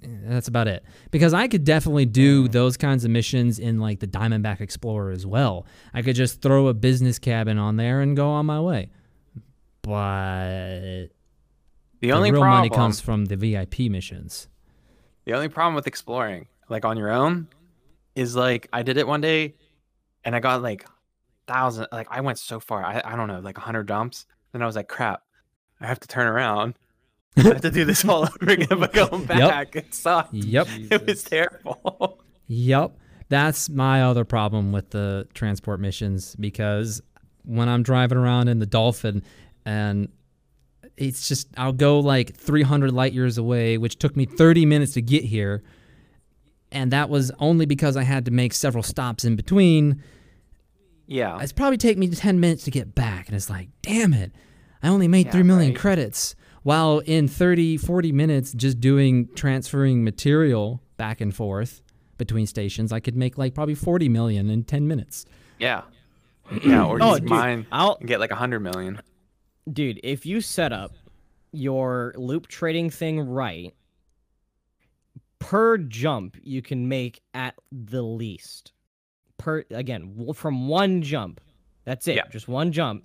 B: That's about it. Because I could definitely do mm. those kinds of missions in like the Diamondback Explorer as well. I could just throw a business cabin on there and go on my way. But
C: The only
B: real
C: problem
B: money comes from the VIP missions.
C: The only problem with exploring, like on your own, is like I did it one day and I got like thousand. Like I went so far. I, I don't know, like a hundred dumps. Then I was like, crap, I have to turn around. I have to do this all over again by going back. It sucked.
B: Yep.
C: It was terrible.
B: Yep. That's my other problem with the transport missions because when I'm driving around in the Dolphin and it's just, I'll go like 300 light years away, which took me 30 minutes to get here. And that was only because I had to make several stops in between.
C: Yeah.
B: It's probably take me 10 minutes to get back. And it's like, damn it. I only made
C: Yeah,
B: 3 million
C: right.
B: credits. While in 30, 40 minutes, just doing transferring material back and forth between stations, I could make like probably 40 million in 10 minutes.
C: Yeah. Yeah. Or
A: Oh,
C: use
A: dude,
C: mine
A: I'll
C: and get like a hundred million.
A: dude, if you set up your loop trading thing right, per jump you can make at the least per again from one jump. That's it,
C: Yeah.
A: just one jump,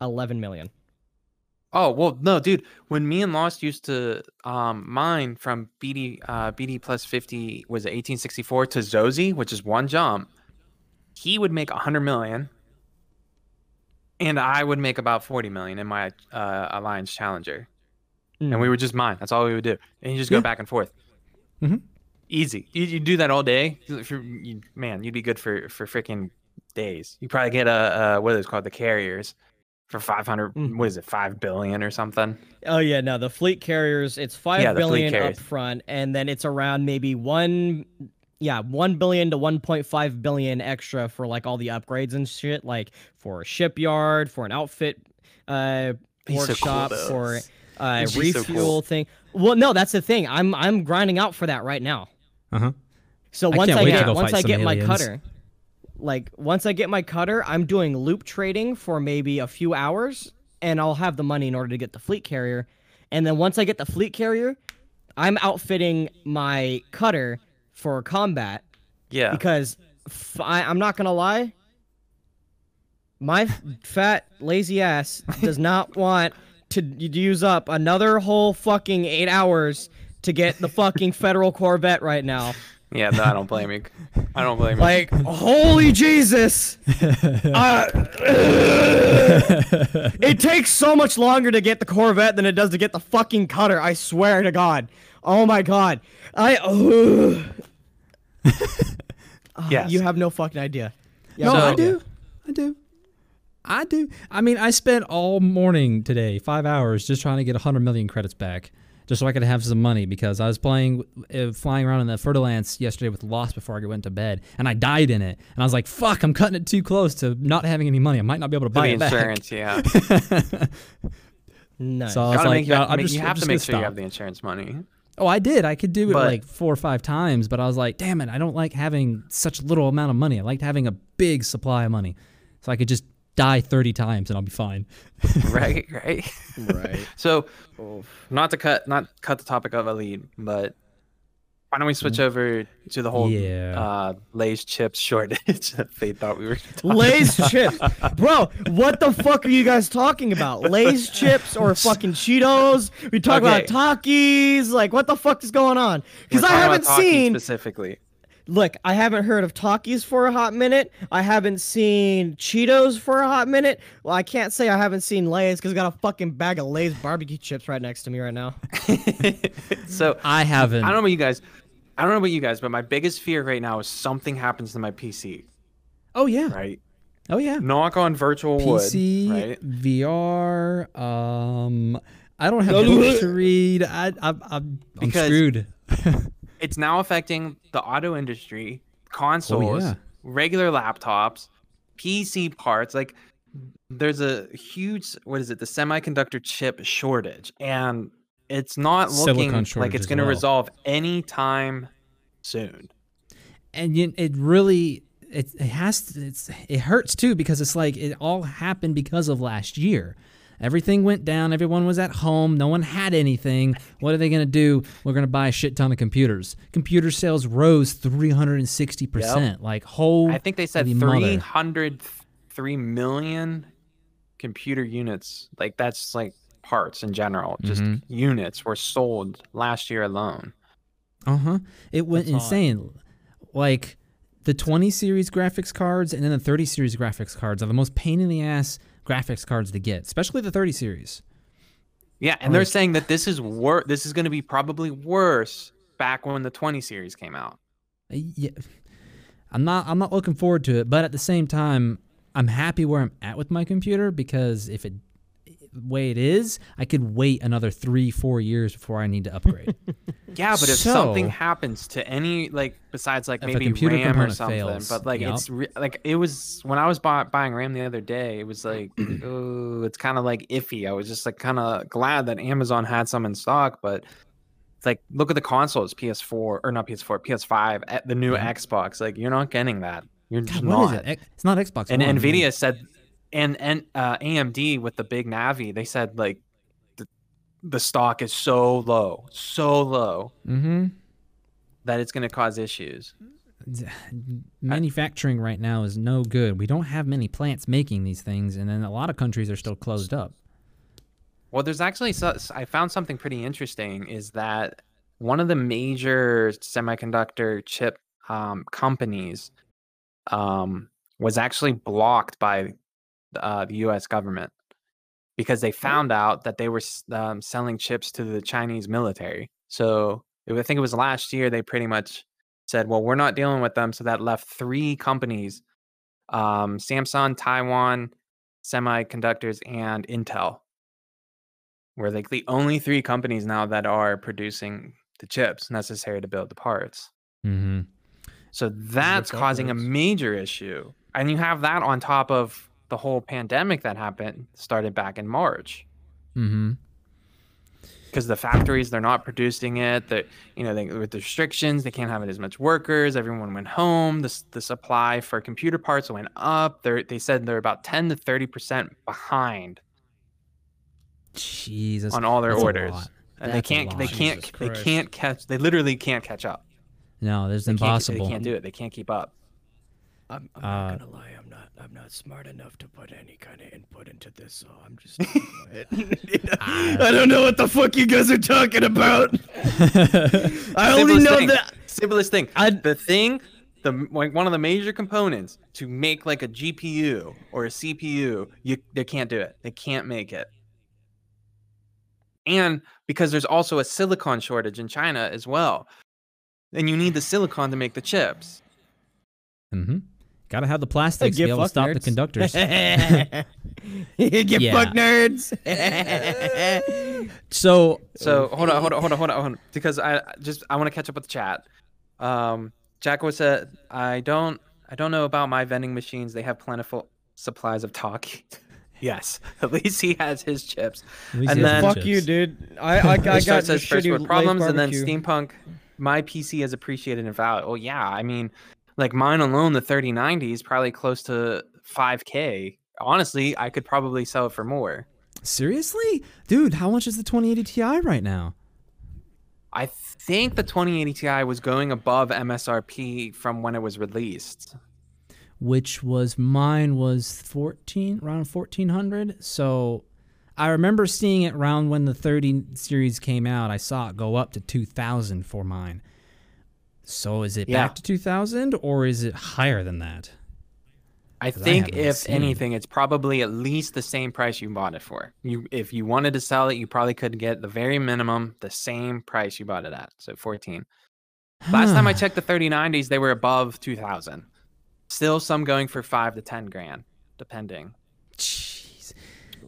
A: eleven million.
C: Oh well, no, dude. When me and Lost used to um mine from BD uh BD plus fifty was it eighteen sixty four to Zozy, which is one jump, he would make a hundred million, and I would make about forty million in my uh Alliance Challenger, and we would just mine. That's all we would do, and you just go
B: Yeah.
C: back and forth.
B: Mm-hmm.
C: Easy. You, you do that all day, you, man. You'd be good for for freaking days. You probably get a uh what is it called the carriers for five hundred.
A: Mhm.
C: What is it? Five billion or something.
A: Oh yeah, no, the fleet carriers, it's five
C: Yeah,
A: billion up front, and then it's around maybe one, yeah, one billion to one point five billion extra for like all the upgrades and shit, like for a shipyard, for an outfit, uh,
C: He's so cool,
A: workshop,
C: though.
A: for uh,
C: He's just so
A: refuel
C: cool.
A: thing. Well, no, that's the thing. I'm I'm grinding out for that right now.
B: Uh huh.
A: So once
B: can't
A: I get once I
B: some
A: get my cutter, like once I get my cutter, I'm doing loop trading for maybe a few hours, and I'll have the money in order to get the fleet carrier. And then once I get the fleet carrier, I'm outfitting my cutter for combat
C: Yeah.
A: because f- I, am not gonna lie. My fat lazy ass does not want to use up another whole fucking eight hours to get the fucking federal Corvette right now.
C: Yeah, no, I don't blame you. I don't blame you.
A: Like, holy Jesus! Uh, it takes so much longer to get the Corvette than it does to get the fucking cutter. I swear to God. Oh my God. I. ugh.
C: Yes.
A: You have no fucking idea. You
B: No,
C: So-
B: I
A: idea.
B: do. I do. I do. I mean, I spent all morning today, five hours, just trying to get 100 million credits back, just so I could have some money because I was playing, uh, flying around in the Fer-de-Lance yesterday with Lost before I went to bed, and I died in it. And I was like, fuck, I'm cutting it too close to not having any money. I might not be able to buy
C: the
B: it back.
C: insurance, yeah.
A: Nice.
B: So I was
C: Gotta
B: like,
C: that,
B: I'm just,
C: you
B: I'm
C: have
B: just
C: to make sure you have the insurance money.
B: Oh, I did. I could do it
C: But-
B: like four or five times, but I was like, damn it, I don't like having such little amount of money. I liked having a big supply of money. So I could just die 30 times and I'll be fine.
C: right, right.
A: right.
C: So, not to cut not cut the topic of a lead, but why don't we switch over to the whole
B: Yeah.
C: uh, Lay's chips shortage that they thought we were talking
A: Lay's chips. Bro, what the fuck are you guys talking about? Lay's chips or fucking Cheetos? We talk
C: Okay.
A: about Takis? Like, what the fuck is going on? Because I haven't
C: Takis
A: seen.
C: specifically.
A: Look, I haven't heard of Takis for a hot minute. I haven't seen Cheetos for a hot minute. Well, I can't say I haven't seen Lay's because I got a fucking bag of Lay's barbecue chips right next to me right now.
C: so
B: I haven't.
C: I don't know about you guys. I don't know about you guys, but my biggest fear right now is something happens to my PC.
B: oh, yeah.
C: Right?
B: Oh, yeah.
C: Knock on virtual
B: PC,
C: wood. Right?
B: VR. Um, I don't have books to read. I, I, I'm, I'm
C: Because-
B: screwed.
C: It's now affecting the auto industry, consoles, oh,
B: yeah.
C: regular laptops, PC parts. Like, there's a huge what is it? The semiconductor chip shortage, and it's not looking like it's going to
B: well.
C: resolve anytime soon.
B: and it really it, it has to, it's it hurts too because it's like it all happened because of last year everything went down everyone was at home no one had anything what are they going to do we're going to buy a shit ton of computers computer sales rose 360% like whole
C: I think they said
B: mother.
C: 303 million computer units. Like that's like parts in general, just
B: Mhm.
C: units were sold last year alone.
B: Uh huh. It went
A: That's
B: insane. Like The 20 series graphics cards and then the 30 series graphics cards are the most pain in the ass graphics cards to get, especially the 30 series.
C: Yeah, and they're saying that this is wor- This is going to be probably worse back when the 20 series came out.
B: Uh, Yeah, I'm not. I'm not looking forward to it, but at the same time, I'm happy where I'm at with my computer because if it way it is, I could wait another three, four years before I need to upgrade.
C: Yeah, but if something happens to any like besides like maybe RAM or something,
B: fails,
C: but like
B: yup.
C: it's re- like it was when I was buy- buying RAM the other day, it was like oh, it's kind of like iffy. I was just like kind of glad that Amazon had some in stock, but like look at the consoles, PS4 or not PS4, PS5, at the new
B: Yeah.
C: Xbox. Like you're not getting that. You're
B: God, what is
C: not.
B: it? It's not Xbox.
C: And
B: One.
C: Nvidia said, and and uh, AMD with the big Navi, they said like the the stock is so low, so low
B: Mm-hmm.
C: that it's going to cause issues.
B: Manufacturing right now is no good. We don't have many plants making these things, and then a lot of countries are still closed up.
C: Well, there's actually so, I found something pretty interesting is that one of the major semiconductor chip um, companies um, was actually blocked by uh, the U.S. government because they found out that they were um, selling chips to the Chinese military. So I think it was last year they pretty much said, "Well, we're not dealing with them." So that left three companies: um, Samsung, Taiwan Semiconductors, and Intel. We're like the only three companies now that are producing the chips necessary to build the parts.
B: Mm-hmm.
C: So that's causing a major issue. And you have that on top of the whole pandemic that happened, started back in March.
B: Mm-hmm.
C: Because the factories, they're not producing it. That you know, they, with the restrictions, they can't have it as much workers. Everyone went home. The, the supply for computer parts went up. They're, they said they're about 10 to 30 percent behind
B: Jesus.
C: on all their
B: that's
C: orders, and they can't. They can't.
A: Jesus
C: They
A: Christ.
C: can't catch. They literally can't catch up.
B: No, there's
C: They can't-
B: impossible.
C: They can't do it. They can't keep up.
E: I'm, I'm
B: Uh,
E: not gonna lie. I'm not. I'm not smart enough to put any kind of input into this, so I'm just. gonna go ahead.
A: I don't know what the fuck you guys are talking about. I only know
C: thing.
A: that.
C: simplest thing.
A: I-
C: the thing, the like one of the major components to make like a GPU or a CPU, you they can't do it. They can't make it. And because there's also a silicon shortage in China as well. And you need the silicon to make the chips.
B: mm-hmm. Got to have the plastics to be able to
A: fucked,
B: stop the conductors.
A: Get
B: Yeah.
A: fucked, nerds.
B: so
C: So hold on, hold on, hold on, hold on, hold on. Because I I just I want to catch up with the chat. Um Jacko said, I don't I don't know about my vending machines. They have plentiful supplies of talkie. yes. At least he has his chips.
B: at least
C: and
B: he has
C: then-
B: the
A: Fuck
B: chips.
A: you, dude. I I, I got the
C: says first
A: shitty
C: world problems and then steampunk my PC is appreciated in value. Oh yeah, I mean like mine alone, the 3090 is probably close to 5k. Honestly, I could probably sell it for more.
B: Seriously, dude, how much is the 2080 Ti right now?
C: I think the 2080 Ti was going above MSRP from when it was released.
B: Which was mine was 14 around 1400. So I remember seeing it around when the 30 series came out. I saw it go up to 2000 for mine. So is it
C: Yeah.
B: back to 2000 or is it higher than that?
C: I think
B: haven't
C: if
B: seen.
C: anything, it's probably at least the same price you bought it for. You, if you wanted to sell it, you probably could get the very minimum, the same price you bought it at. So 14. Last time I checked the 3090s, they were above 2000. Still some going for 5 to 10 grand, depending.
B: Jeez.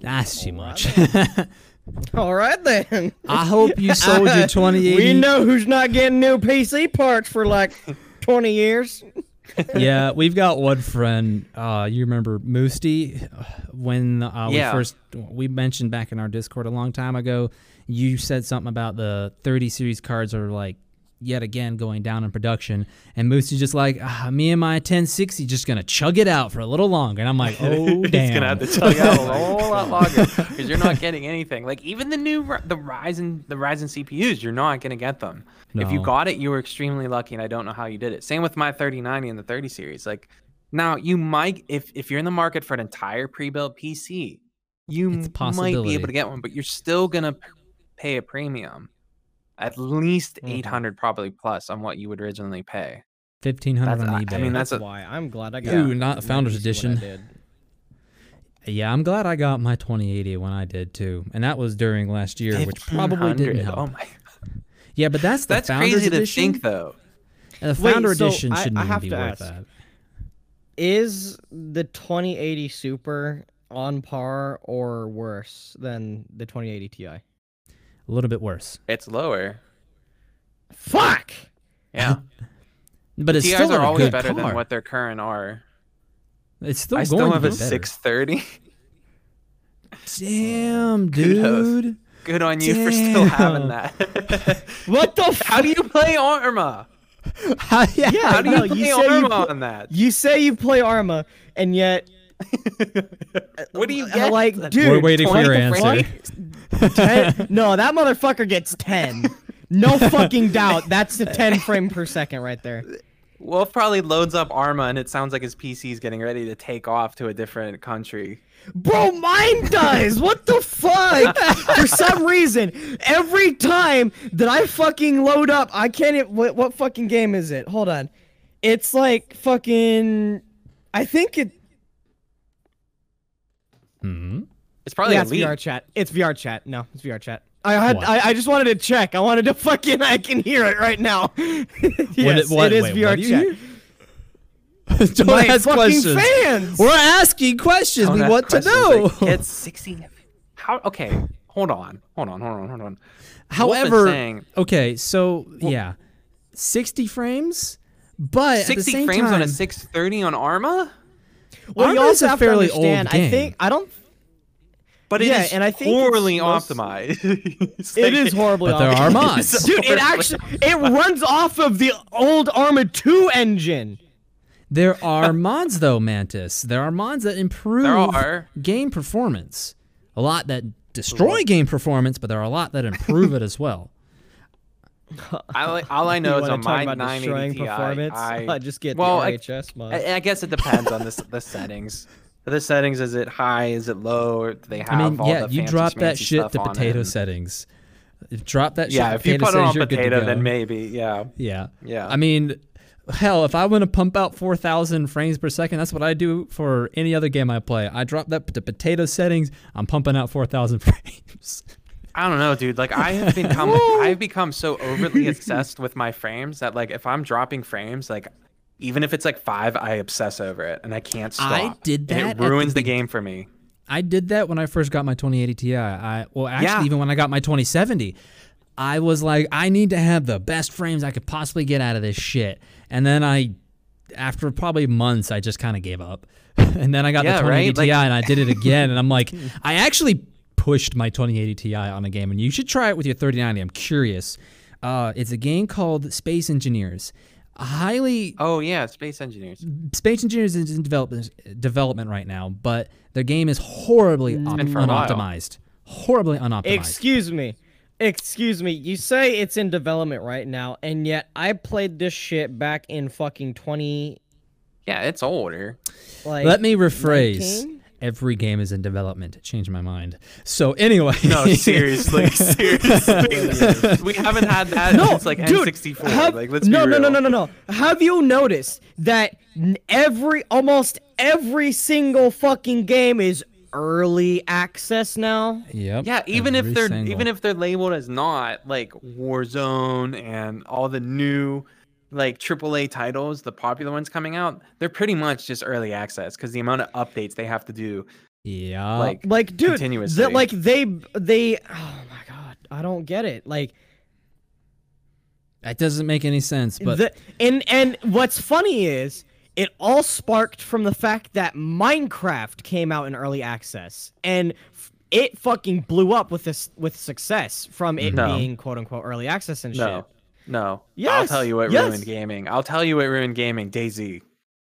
B: That's too much.
A: All right then.
B: I hope you sold your 2080.
A: We know who's not getting new PC parts for like 20 years.
B: yeah, we've got one friend. Uh, you remember Moosty? When uh,
C: Yeah.
B: we first we mentioned back in our Discord a long time ago, you said something about the 30 series cards are like yet again going down in production, and Moosty's just like, ah, me and my 1060 just gonna chug it out for a little longer, and I'm like, oh damn.
C: He's gonna have to chug out a whole lot longer because you're not getting anything. Like even the new the Ryzen the Ryzen CPUs, you're not gonna get them. If you got it, you were extremely lucky, and I don't know how you did it. Same with my 3090 and the 30 series. Like now, you might if if you're in the market for an entire pre-built PC, you might be able to get one, but you're still gonna pay a premium, at least
B: Mm-hmm.
C: 800 probably plus on what you would originally pay.
B: Fifteen hundred
C: That's-
B: on
C: I-
B: eBay.
C: I mean, that's
A: That's
C: a-
A: why I'm glad I got.
B: Ooh,
A: it.
B: not Founders
A: At least what I
B: Edition. yeah, I'm glad I got my 2080 when I did too, and that was during last year, which probably didn't help.
C: Oh my,
B: yeah, but that's the
C: that's
B: Founders
C: crazy
B: Edition.
C: to think though.
B: And the
A: Wait,
B: Founder
A: so
B: Edition
A: I-
B: shouldn't
A: I
B: even
A: have
B: be
A: to
B: worth
A: ask.
B: that.
A: Is the 2080 Super on par or worse than the 2080 Ti?
B: A little bit worse,
C: It's lower.
A: Fuck.
C: Yeah,
B: but it's
C: TIs
B: still
C: are always better
B: car.
C: than what their current are.
B: It's still
C: I
B: going
C: still have a 630.
B: Damn,
C: Kudos.
B: dude.
C: Good on you for still having that.
A: What the
C: How do you play Arma?
B: How, yeah.
A: Yeah,
C: How do you
A: no,
C: play
A: you say you
C: Arma on that?
A: You say you play Arma, and yet,
C: What do you get?
A: like, dude,
B: We're waiting for your
C: 20
B: answer.
C: Frames?
A: 10, no, that motherfucker gets 10. No fucking doubt. That's the 10 frame per second right there.
C: Wolf probably loads up Arma and it sounds like his PC is getting ready to take off to a different country.
A: Bro, mine does. What the fuck? For some reason, every time that I fucking load up, I can't. What, what fucking game is it? Hold on. It's like fucking. I think it.
B: hmm
C: It's probably
A: yeah, it's
C: elite.
A: VR chat. It's VR chat. No, it's VR chat. I had.
B: What?
A: I, I just wanted to check. I wanted to fucking. I can hear it right now. yes,
B: what-
A: it is
B: wait,
A: VR
B: what
A: chat.
B: hear? Don't
A: My
B: ask
A: fucking
B: questions.
A: fans.
B: We're asking questions.
C: Don't
B: we
C: ask
B: want to
C: questions,
B: know.
C: like, It's 60. How? Okay, hold on, hold on, hold on, hold on.
B: However,
C: saying
B: okay, so yeah, 60 frames, but at the
C: 60
B: same
C: frames on a 630 on Arma,
A: Well, you
B: Arma is
A: also
B: a
A: have
B: fairly
A: to
B: old
A: understand. I think I don't.
C: But it is
A: Yeah, and I think it's
C: poorly
A: most-
C: optimized. It's
A: It
C: like-
A: is horribly.
B: But there are mods.
A: dude. It actually it runs off of the old Arma 2 engine.
B: There are mods though, Mantis. There are mods that improve
C: There are.
B: game performance. A lot that destroy game performance, but there are a lot that improve it as well.
C: I like, all I know
A: You
C: is
A: wanna
C: on
A: talk
C: my
A: about
C: 980
A: destroying
C: Ti,
A: performance?
C: I,
A: I just get
C: well,
A: the
C: I-
A: RHS mod.
C: I, I guess it depends on this the settings. The settings is it high? Is it low? Or do they have
B: I mean,
C: all
B: yeah,
C: the
B: you drop that shit to
C: on
B: potato
C: it?
B: settings. Drop that shit
C: Yeah,
B: to
C: if you
B: potato
C: put it on
B: settings, good to
C: potato, then maybe. Yeah,
B: Yeah.
C: yeah.
B: I mean, hell, if I want to pump out 4,000 frames per second, that's what I do for any other game I play. I drop that to potato settings, I'm pumping out 4,000 frames.
C: I don't know, dude. Like I have become, I've become so overly obsessed with my frames that like if I'm dropping frames, like even if it's like five, I obsess over it and I can't stop.
B: I did that at
C: It ruins the,
B: be-
C: game for me.
B: I did that when I first got my 2080 Ti. I well, actually,
C: Yeah.
B: even when I got my 2070, I was like, I need to have the best frames I could possibly get out of this shit. And then I, after probably months, I just kind of gave up. and then I got
C: Yeah,
B: the 2080
C: right?
B: Ti,
C: Like-
B: and I did it again. and I'm like, I actually pushed my 2080 Ti on a game, and you should try it with your 3090. I'm curious. Uh, it's a game called Space Engineers. Highly
C: Oh yeah, space engineers.
B: Space Engineers is in development development right now, but their game is horribly op-
C: been for a while.
B: unoptimized. Horribly unoptimized.
A: Excuse me. Excuse me. You say it's in development right now, and yet I played this shit back in fucking 20
C: Yeah, it's older.
A: like
B: Let me rephrase.
A: 19?
B: Every game is in development. Change my mind. So anyway,
C: No, seriously, seriously. we haven't had that
A: No,
C: since like
A: dude,
C: N64.
A: have-
C: like, let's
A: no,
C: be
A: no, no, no, no, no. Have you noticed that every, almost every single fucking game is early access now?
B: Yep.
C: Yeah, even if they're
B: single.
C: even if they're labeled as not like Warzone and all the new like AAA titles, the popular ones coming out, they're pretty much just early access because the amount of updates they have to do,
B: yeah,
C: like
A: Like, dude,
C: Continuously.
A: that like they they. Oh my god, I don't get it. Like,
B: that doesn't make any sense. But
A: the, and and what's funny is it all sparked from the fact that Minecraft came out in early access and f- it fucking blew up with this with success from it
C: No.
A: being quote unquote early access and
C: no,
A: shit.
C: No.
A: Yes.
C: I'll tell you what
A: yes.
C: ruined gaming. I'll tell you what ruined gaming. DayZ.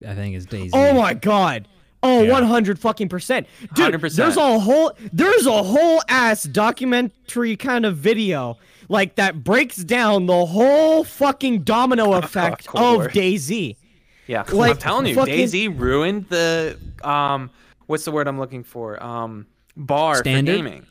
B: I think it's DayZ.
A: Oh my god. Oh,
B: Yeah.
A: 100 fucking percent. Dude,
C: 100%.
A: there's a whole there's a whole ass documentary kind of video like that breaks down the whole fucking domino effect
C: course.
A: of DayZ.
C: Yeah,
A: Like,
C: I'm telling you,
A: fucking-
C: DayZ ruined the um. What's the word I'm looking for? Um, bar
B: Standard?
C: for gaming.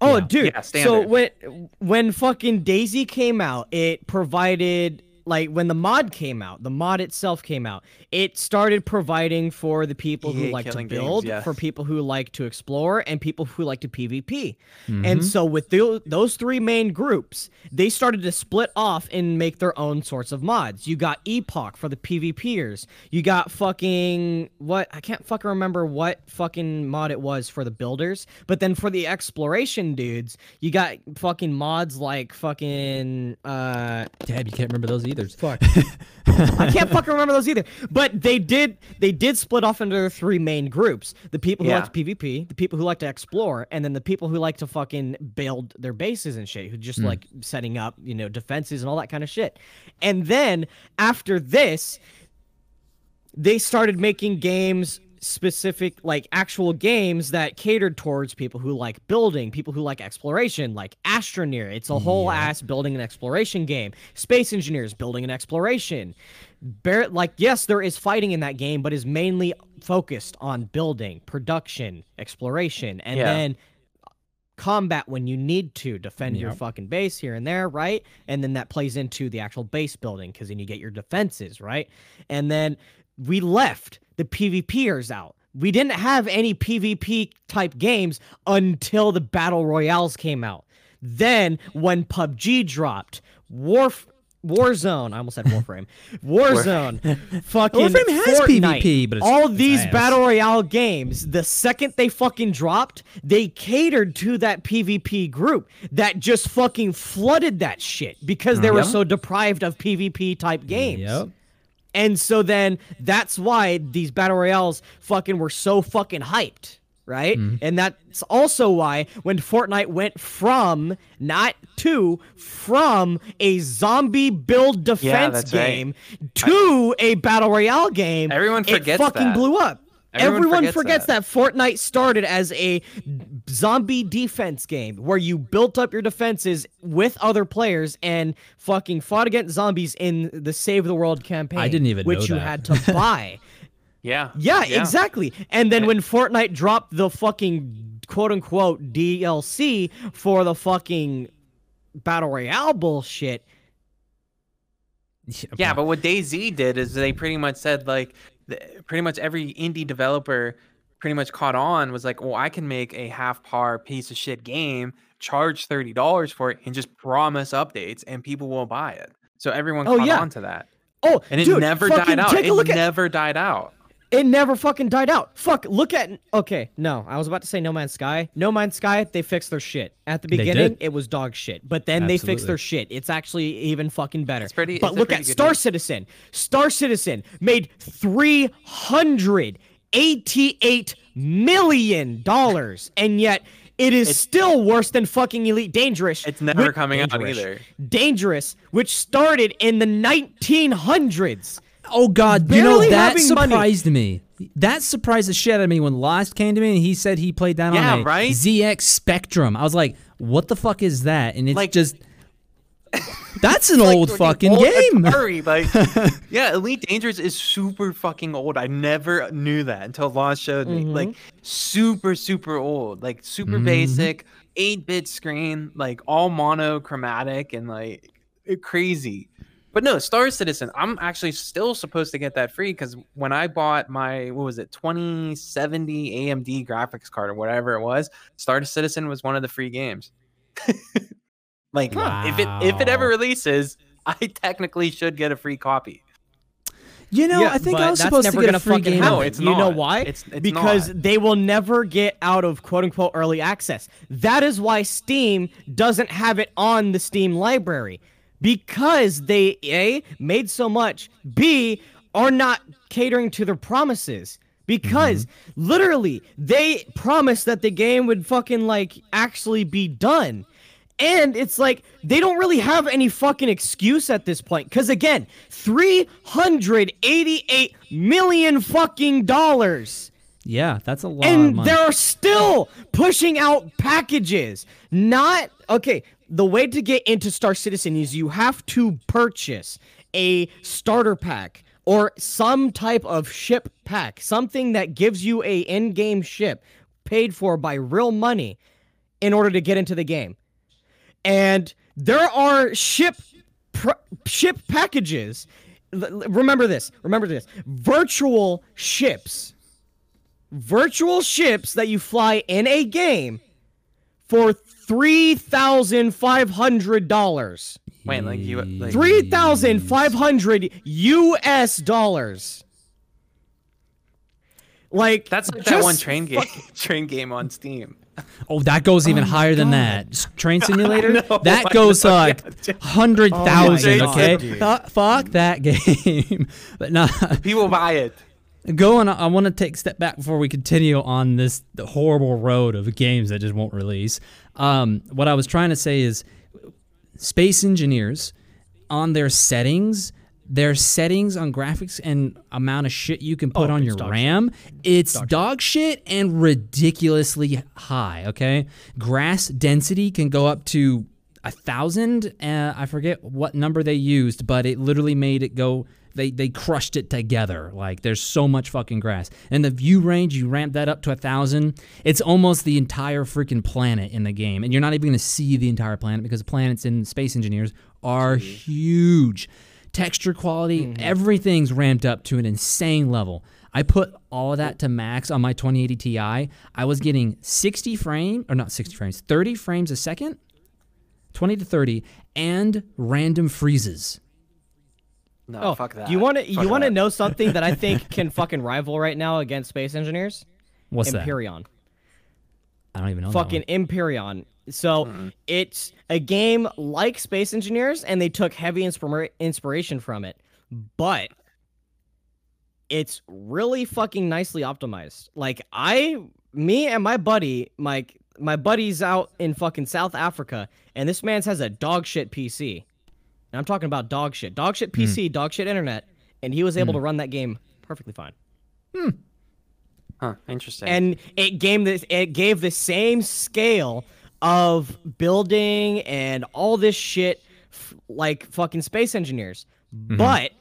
A: Oh,
B: Yeah.
A: dude.
C: Yeah,
A: so when when fucking DayZ came out, it provided like when the mod came out, the mod itself came out, it started providing for the people who like to
C: killing games,
A: build, for people who like to explore, and people who like to PvP.
B: Mm-hmm.
A: And so with tho- those three main groups, they started to split off and make their own sorts of mods. You got Epoch for the PvPers. You got fucking what I can't fucking remember what fucking mod it was for the builders, but then for the exploration dudes, you got fucking mods like fucking uh
B: Dad, you can't remember those either.
A: Fuck. I can't fucking remember those either. But they did they did split off into their three main groups. The people who
C: Yeah.
A: like to PvP, the people who like to explore, and then the people who like to fucking build their bases and shit, who just hmm. like setting up, you know, defenses and all that kind of shit. And then after this, they started making games specific like actual games that catered towards people who like building people who like exploration like astroneer it's a whole ass building an exploration game space engineers building an exploration Bear, like yes there is fighting in that game but is mainly focused on building production exploration and
C: Yeah.
A: then combat when you need to defend your fucking base here and there, right? And then that plays into the actual base building because then you get your defenses, right? And then we left the PvPers out. We didn't have any PvP type games until the battle royales came out. Then when PUBG dropped, Warf Warzone, I almost said Warframe. Warzone, fucking
B: Warframe has
A: Fortnite,
B: PvP, but it's-
A: all these
B: ass.
A: battle royale games, the second they fucking dropped, they catered to that PvP group that just fucking flooded that shit because they were so deprived of PvP type games.
B: Yep.
A: And so then that's why these battle royales fucking were so fucking hyped, right?
B: Mm-hmm.
A: And that's also why when Fortnite went from not to from a zombie build defense
C: that's right.
A: game to a battle royale game,
C: Everyone forgets it
A: fucking
C: that.
A: blew up.
C: Everyone
A: Everyone,
C: forgets
A: forgets that. Fortnite started as a zombie defense game where you built up your defenses with other players and fucking fought against zombies in the Save the World campaign.
B: I didn't even
A: which
B: know
A: you
B: that.
A: had to buy.
C: Yeah.
A: yeah, exactly. And then when Fortnite dropped the fucking quote unquote DLC for the fucking battle royale bullshit,
C: Yeah, but what DayZ did is they pretty much said like, pretty much every indie developer pretty much caught on was like, well, I can make a half par piece of shit game, charge thirty dollars for it, and just promise updates, and people will buy it. So everyone
A: Oh,
C: caught
A: yeah.
C: on to that,
A: oh,
C: and it
A: dude,
C: never died out. It
A: a at
C: never died out.
A: It never fucking died out. Fuck, look at okay, no, I was about to say No Man's Sky. No Man's Sky, they fixed their shit. At the beginning, it was dog shit. But then they fixed their shit. It's actually even fucking better.
C: It's pretty-
A: but
C: it's
A: look
C: pretty
A: at Star
C: game.
A: Citizen. Star Citizen made three hundred eighty-eight million dollars, and yet it is still worse than fucking Elite Dangerous.
C: It's never
A: which-
C: coming out either.
A: Dangerous, which started in the nineteen hundreds.
B: Oh God, you know that
A: having money.
B: surprised me. That surprised the shit out of me when Lost came to me and he said he played that
C: Yeah,
B: on a
C: right?
B: ZX Spectrum. I was like, what the fuck is that? And it's
C: Like-
B: just that's an
C: Like
B: old
C: fucking
B: fucking
C: old
B: game.
C: Atari, like, yeah, Elite Dangerous is super fucking old. I never knew that until Lost showed me. Like, mm-hmm. super, super old. Like, super mm-hmm. basic, 8 bit screen, like, all monochromatic and, like, crazy. But no, Star Citizen, I'm actually still supposed to get that free because when I bought my, what was it, 2070 AMD graphics card or whatever it was, Star Citizen was one of the free games. like, if it if it ever releases, I technically should get a free copy.
B: You know,
A: Yeah,
B: I think I was supposed to get a free
A: fucking
B: game.
C: No,
A: happen.
C: it's
A: you know
C: not.
A: why?
C: It's- it's
A: because
C: not.
A: they will never get out of quote unquote early access. That is why Steam doesn't have it on the Steam library because they a made so much, b are not catering to their promises. Because literally, they promised that the game would fucking like actually be done. And it's like they don't really have any fucking excuse at this point. Cause again, 388 million fucking dollars.
B: Yeah, that's a lot of
A: And they're still pushing out packages. Not okay. The way to get into Star Citizen is you have to purchase a starter pack or some type of ship pack, something that gives you a in-game ship paid for by real money in order to get into the game. And there are ship pr- ship packages. L- remember this. Remember this. Virtual ships. Virtual ships that you fly in a game for three thousand five hundred dollars.
C: Wait, like you like
A: Three thousand five hundred U.S. dollars. Like
C: that's like that one train game train game on Steam.
B: Oh, that goes even
A: Oh
B: higher than that. Train simulator.
C: know,
B: that goes like
C: yeah,
B: hundred thousand.
A: Oh
B: okay,
A: God, dude.
B: Fuck that game. but no,
C: People buy it.
B: going. I want to take a step back before we continue on this horrible road of games that just won't release. Um, what I was trying to say is, space engineers on their settings. Their settings on graphics and amount of shit you can put
A: Oh,
B: on your
A: dog shit.
B: RAM, it's dog, shit and ridiculously high. Okay, grass density can go up to a thousand. Uh, I forget what number they used, but it literally made it go. They they crushed it together. Like there's so much fucking grass, and the view range you ramp that up to a thousand. It's almost the entire freaking planet in the game, and you're not even gonna see the entire planet because the planets in Space Engineers are huge. Texture quality, mm-hmm. everything's ramped up to an insane level. I put all of that to max on my 2080 Ti. I was getting 60 frame or not 60 frames, 30 frames a second, 20 to 30, and random freezes.
C: No,
A: Oh,
C: fuck that.
A: You want to you want to know something that I think can fucking rival right now against Space Engineers?
B: What's that?
A: Empyrion.
B: I don't even know. that
A: Fucking
B: one.
A: So mm-hmm. it's a game like Space Engineers, and they took heavy inspira- inspiration from it, but it's really fucking nicely optimized. Like I, me and my buddy, my my buddy's out in fucking South Africa, and this man's has a dog shit PC. And I'm talking about dog shit, dog shit PC, hmm. dog shit internet, and he was able to hmm. run that game perfectly fine. Hmm.
C: Huh, interesting.
A: and it gave this it gave the same scale of building and all this shit f- like fucking space engineers. Mm-hmm. But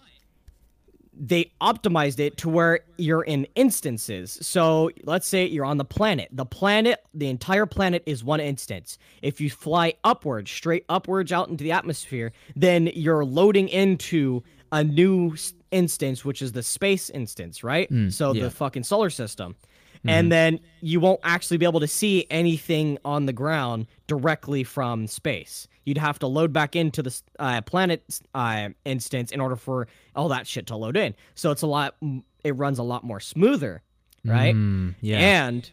A: they optimized it to where you're in instances. So let's say you're on the planet. The planet the entire planet is one instance. If you fly upwards straight upwards out into the atmosphere then you're loading into a new instance which is the space instance right? Mm, so
B: yeah.
A: the fucking solar system and then you won't actually be able to see anything on the ground directly from space. You'd have to load back into the uh, planet uh, instance in order for all that shit to load in. So it's a lot. It runs a lot more smoother, right?
B: Mm, yeah.
A: And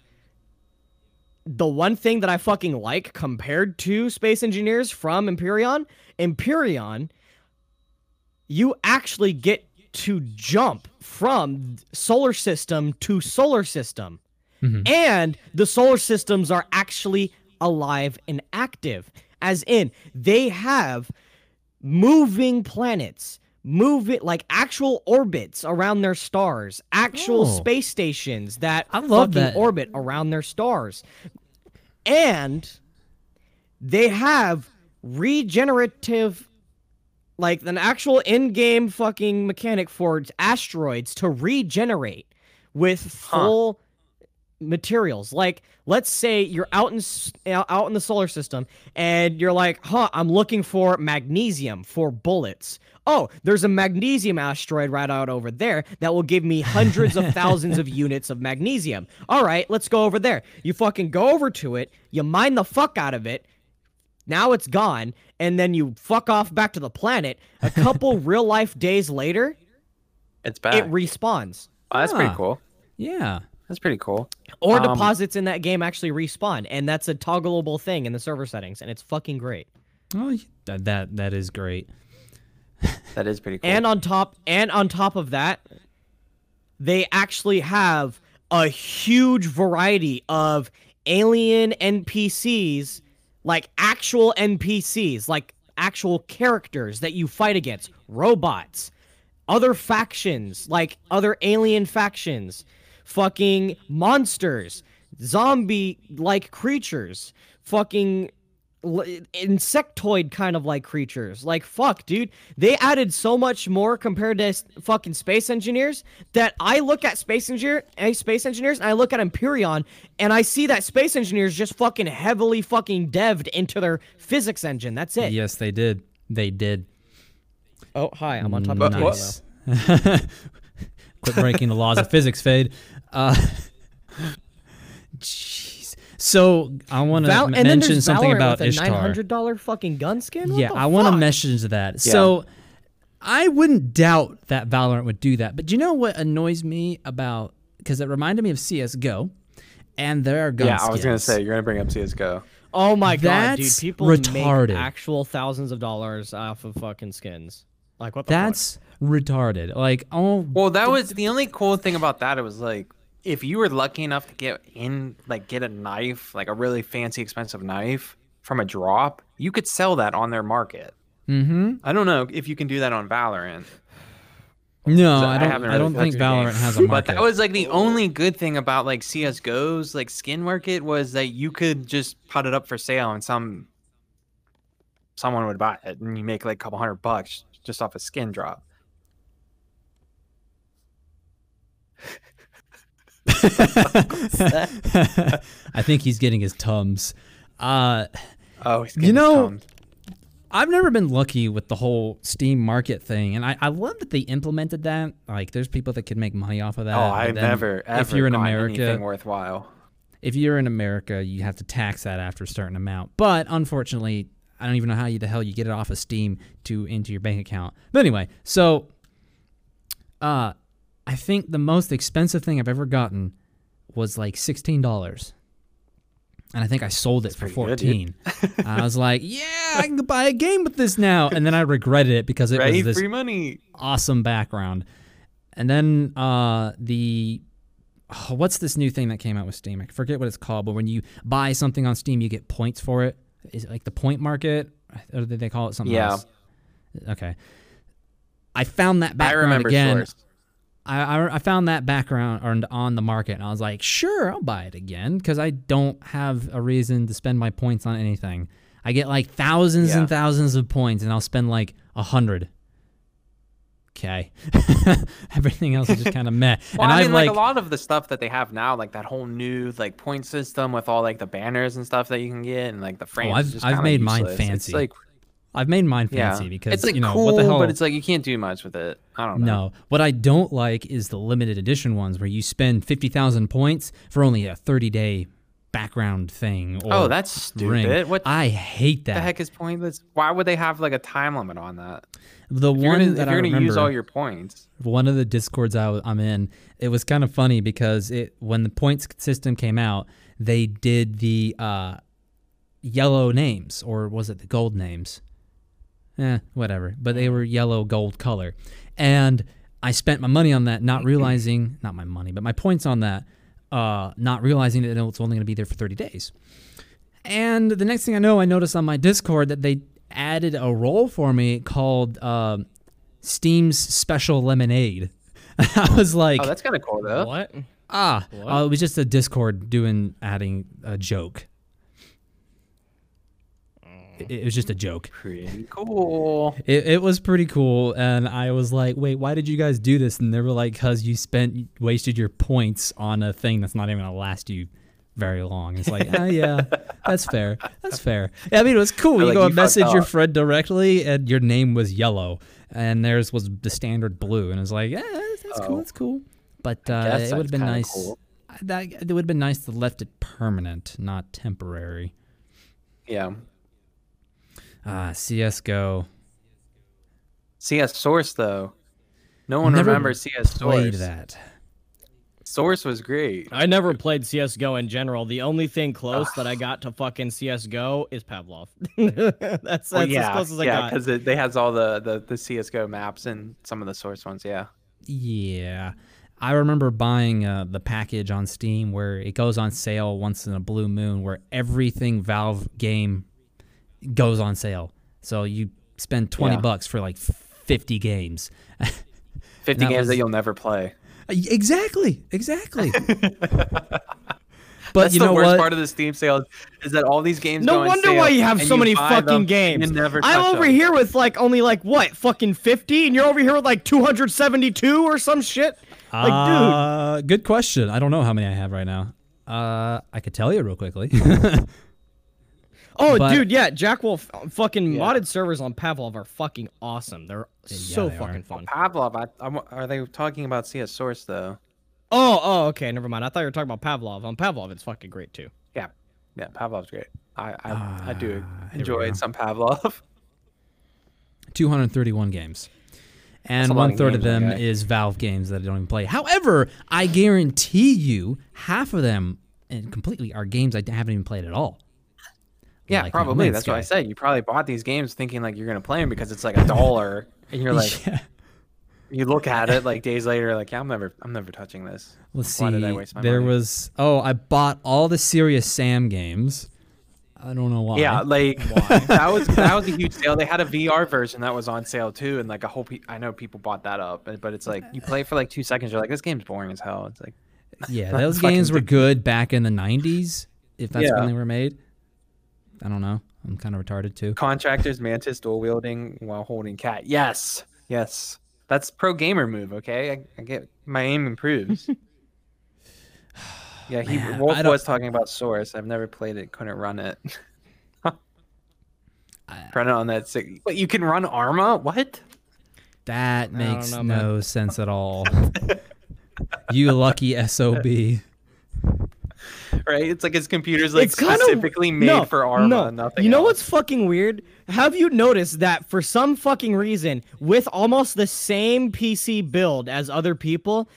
A: the one thing that I fucking like compared to Space Engineers from Empyrion, Empyrion, you actually get to jump from solar system to solar system. Mm-hmm. And the solar systems are actually alive and active. As in, they have moving planets, moving like actual orbits around their stars, actual
B: Oh.
A: space stations that
B: I love
A: fucking
B: that.
A: orbit around their stars. And they have regenerative like an actual in-game fucking mechanic for asteroids to regenerate with full materials. Like, let's say you're out in out out in the solar system and you're like, "Huh, I'm looking for magnesium for bullets." Oh, there's a magnesium asteroid right out over there that will give me hundreds of thousands of units of magnesium. All right, let's go over there. You fucking go over to it, you mine the fuck out of it, now it's gone, and then you fuck off back to the planet. A couple real life days later,
C: it's back.
A: it respawns.
C: oh, that's pretty cool.
B: yeah.
C: That's pretty cool.
A: Or
C: Um,
A: deposits in that game actually respawn, and that's a toggleable thing in the server settings, and it's fucking great.
B: Oh, that that, that is great.
C: That is pretty cool.
A: And on top, and on top of that, they actually have a huge variety of alien NPCs, like actual NPCs, like actual characters that you fight against, robots, other factions, like other alien factions, fucking monsters, zombie like creatures, fucking insectoid kind of like creatures. Like fuck, dude. They added so much more compared to fucking space engineers that I look at space engineer eh, space engineers and I look at Empyrion and I see that space engineers just fucking heavily fucking devved into their physics engine. That's it.
B: Yes, they did. They did.
A: Oh, hi, I'm on top of the table
B: nice. Quit breaking the laws of physics, Fade. Uh, Jeez. So I want
A: now. Val-
B: to
A: then
B: mention something
A: Valorant
B: about
A: with a
B: Ishtar.
A: nine hundred dollar fucking gun skin. What
B: yeah,
A: the
B: I want to mention to that. So I wouldn't doubt that Valorant would do that. But do you know what annoys me about because it reminded me of CS:GO, and there are gun
C: Yeah, I was gonna say you're gonna bring up CS:GO.
A: Oh my god, dude! People
B: retarded.
A: make actual thousands of dollars off of fucking skins. Like what the fuck?
B: Retarded. Like, oh,
C: Well, that was the only cool thing about that. It was like if you were lucky enough to get in, like get a knife, like a really fancy, expensive knife from a drop, you could sell that on their market.
B: mm-hmm.
C: I don't know if you can do that on Valorant.
B: No, I
C: I
B: don't. I
C: really
B: don't think
C: the game.
B: Valorant has a market.
C: But that was like the only good thing about like CS:GO's like skin market was that you could just put it up for sale and some someone would buy it and you make like a couple hundred bucks just off a skin drop.
B: I think he's getting his tums. Uh,
C: Oh, he's
B: You know. I've never been lucky with the whole Steam Market thing, and I, I love that they implemented that. Like, there's people that could make money off of that.
C: Oh, I've never ever
B: if you're in America,
C: anything worthwhile.
B: if you're in America, you have to tax that after a certain amount. But unfortunately, I don't even know how you the hell you get it off of Steam to into your bank account. But anyway, so uh I think the most expensive thing I've ever gotten was like sixteen dollars. And I think I sold it for
C: pretty good,
B: fourteen. I was like, "Yeah, I can buy a game with this now." And then I regretted it because it
C: Right?
B: was this
C: Free money.
B: awesome background. And then uh, the oh, what's this new thing that came out with Steam? I forget what it's called, but when you buy something on Steam, you get points for it. Is it like the point market, or did they call it something
C: Yeah.
B: else? Okay. I found that
C: I
B: background
C: remember
B: again.
C: Source.
B: I, I I found that background on on the market, and I was like, sure, I'll buy it again because I don't have a reason to spend my points on anything. I get like thousands
C: Yeah.
B: and thousands of points, and I'll spend like a hundred. Okay, everything else is just kind of meh.
C: Well,
B: and
C: I mean, like,
B: like,
C: a lot of the stuff that they have now, like that whole new like point system with all like the banners and stuff that you can get, and like the oh, frames.
B: Oh, I've- I've made mine
C: useless. It's
B: fancy.
C: like
B: I've made mine
C: yeah,
B: fancy because
C: it's like
B: you know
C: cool,
B: what the hell.
C: but it's like you can't do much with it. I don't know.
B: No, what I don't like is the limited edition ones where you spend fifty thousand points for only a thirty day background thing. Or
C: Oh, that's
B: ring.
C: stupid. What
B: I hate that.
C: the heck is pointless? Why would they have like a time limit on that?
B: The
C: If
B: one
C: gonna,
B: that
C: if you're gonna use all your points,
B: one of the discords I, am in, it was kind of funny because it when the points system came out, they did the uh, yellow names or was it the gold names? Eh, whatever. But they were yellow gold color, and I spent my money on that, not realizing not my money, but my points on that, uh, not realizing that it was only going to be there for 30 days. And the next thing I know, I noticed on my Discord that they added a role for me called um Steam's Special Lemonade. I was like,
C: oh, that's kind of cool though.
A: What?
B: ah, uh, it was just a Discord doing adding a joke. It, it was just a joke.
C: Pretty cool.
B: It, it was pretty cool, and I was like, "Wait, why did you guys do this?" And they were like, "Cause you spent wasted your points on a thing that's not even gonna last you very long." It's like, ah, yeah, that's fair. That's fair. Yeah, I mean, it was cool. You
C: like,
B: go
C: "You
B: and
C: fucked
B: message your friend directly, and your name was yellow, and theirs was the standard blue, and it's like, yeah, that's, that's cool.
C: Oh.
B: That's cool. But uh, it would have been nice.
C: cool.
B: That it would have been nice to left it permanent, not temporary.
C: Yeah.
B: Ah, CS:GO.
C: CS Source though. No one
B: Never
C: remembers CS Source.
B: Played that.
C: Source was great.
A: I never played CS:GO in general. The only thing close that I got to fucking CS:GO is Pavlov. that's that's
C: Well,
A: as close as I
C: yeah,
A: got.
C: because it they has all the, the the CS:GO maps and some of the Source ones. Yeah.
B: Yeah. I remember buying uh, the package on Steam where it goes on sale once in a blue moon, where everything Valve game goes on sale. So you spend 20
C: Yeah.
B: bucks for like 50 games.
C: Fifty
B: That
C: games
B: was-
C: that you'll never play.
B: exactly. Exactly. but
C: That's
B: you
C: the
B: know
C: worst
B: what?
C: part of the Steam sale is that all these games.
A: No
C: go
A: wonder
C: sale,
A: why you have
C: and
A: so many fucking games.
C: Never
A: I'm over
C: them.
A: here with like only like what fucking 50, and you're over here with like 272 or some shit. Like, dude,
B: uh, good question. I don't know how many I have right now. Uh, I could tell you real quickly.
A: Oh,
B: But-
A: dude, yeah, Jack Wolf uh, fucking
C: Yeah.
A: modded servers on Pavlov are fucking awesome. They're so
B: they are.
A: fucking fun.
C: Pavlov, I, I'm, are they talking about CS Source though?
A: Oh, oh, okay, never mind. I thought you were talking about Pavlov. On Pavlov, it's fucking great too.
C: Yeah, yeah, Pavlov's great. I I, I do
B: Ah, here we
C: enjoy some Pavlov.
B: 231 games. And
C: a lot of
B: one third of
C: games,
B: them
C: okay.
B: is Valve games that I don't even play. However, I guarantee you half of them and completely are games I haven't even played at all.
C: Yeah,
B: Like
C: probably. That's what I said. You probably bought these games thinking like you're gonna play them because it's like a dollar, and you're like,
B: Yeah.
C: you look at it like days later, like, yeah, I'm never, I'm never touching this.
B: Let's
C: Why
B: see.
C: did I waste my
B: there
C: money?
B: was oh, I bought all the Serious Sam games. I don't know why.
C: Yeah, like that was that was a huge sale. They had a VR version that was on sale too, and like I hope I know people bought that up, but- but it's like you play for like two seconds, you're like, this game's boring as hell. It's like,
B: Yeah, those games were good back in the 90s, if that's when they were made. I don't know. I'm kind of retarded too.
C: contractors mantis dual wielding while holding cat. Yes, yes, that's pro gamer move. Okay, I, I get my aim improves. yeah, he
B: Man,
C: Wolf was talking about Source. I've never played it, couldn't run it. Run it on that sick. But you can run Arma? What?
B: That makes
A: know, man.
B: no sense at all. you lucky SOB.
C: Right? It's like his computer's like
A: it's kind
C: specifically
A: of
C: made
A: no,
C: for Arma.
A: No,
C: Nothing.
A: you know
C: else.
A: what's fucking weird? Have you noticed that for some fucking reason, with almost the same PC build as other people,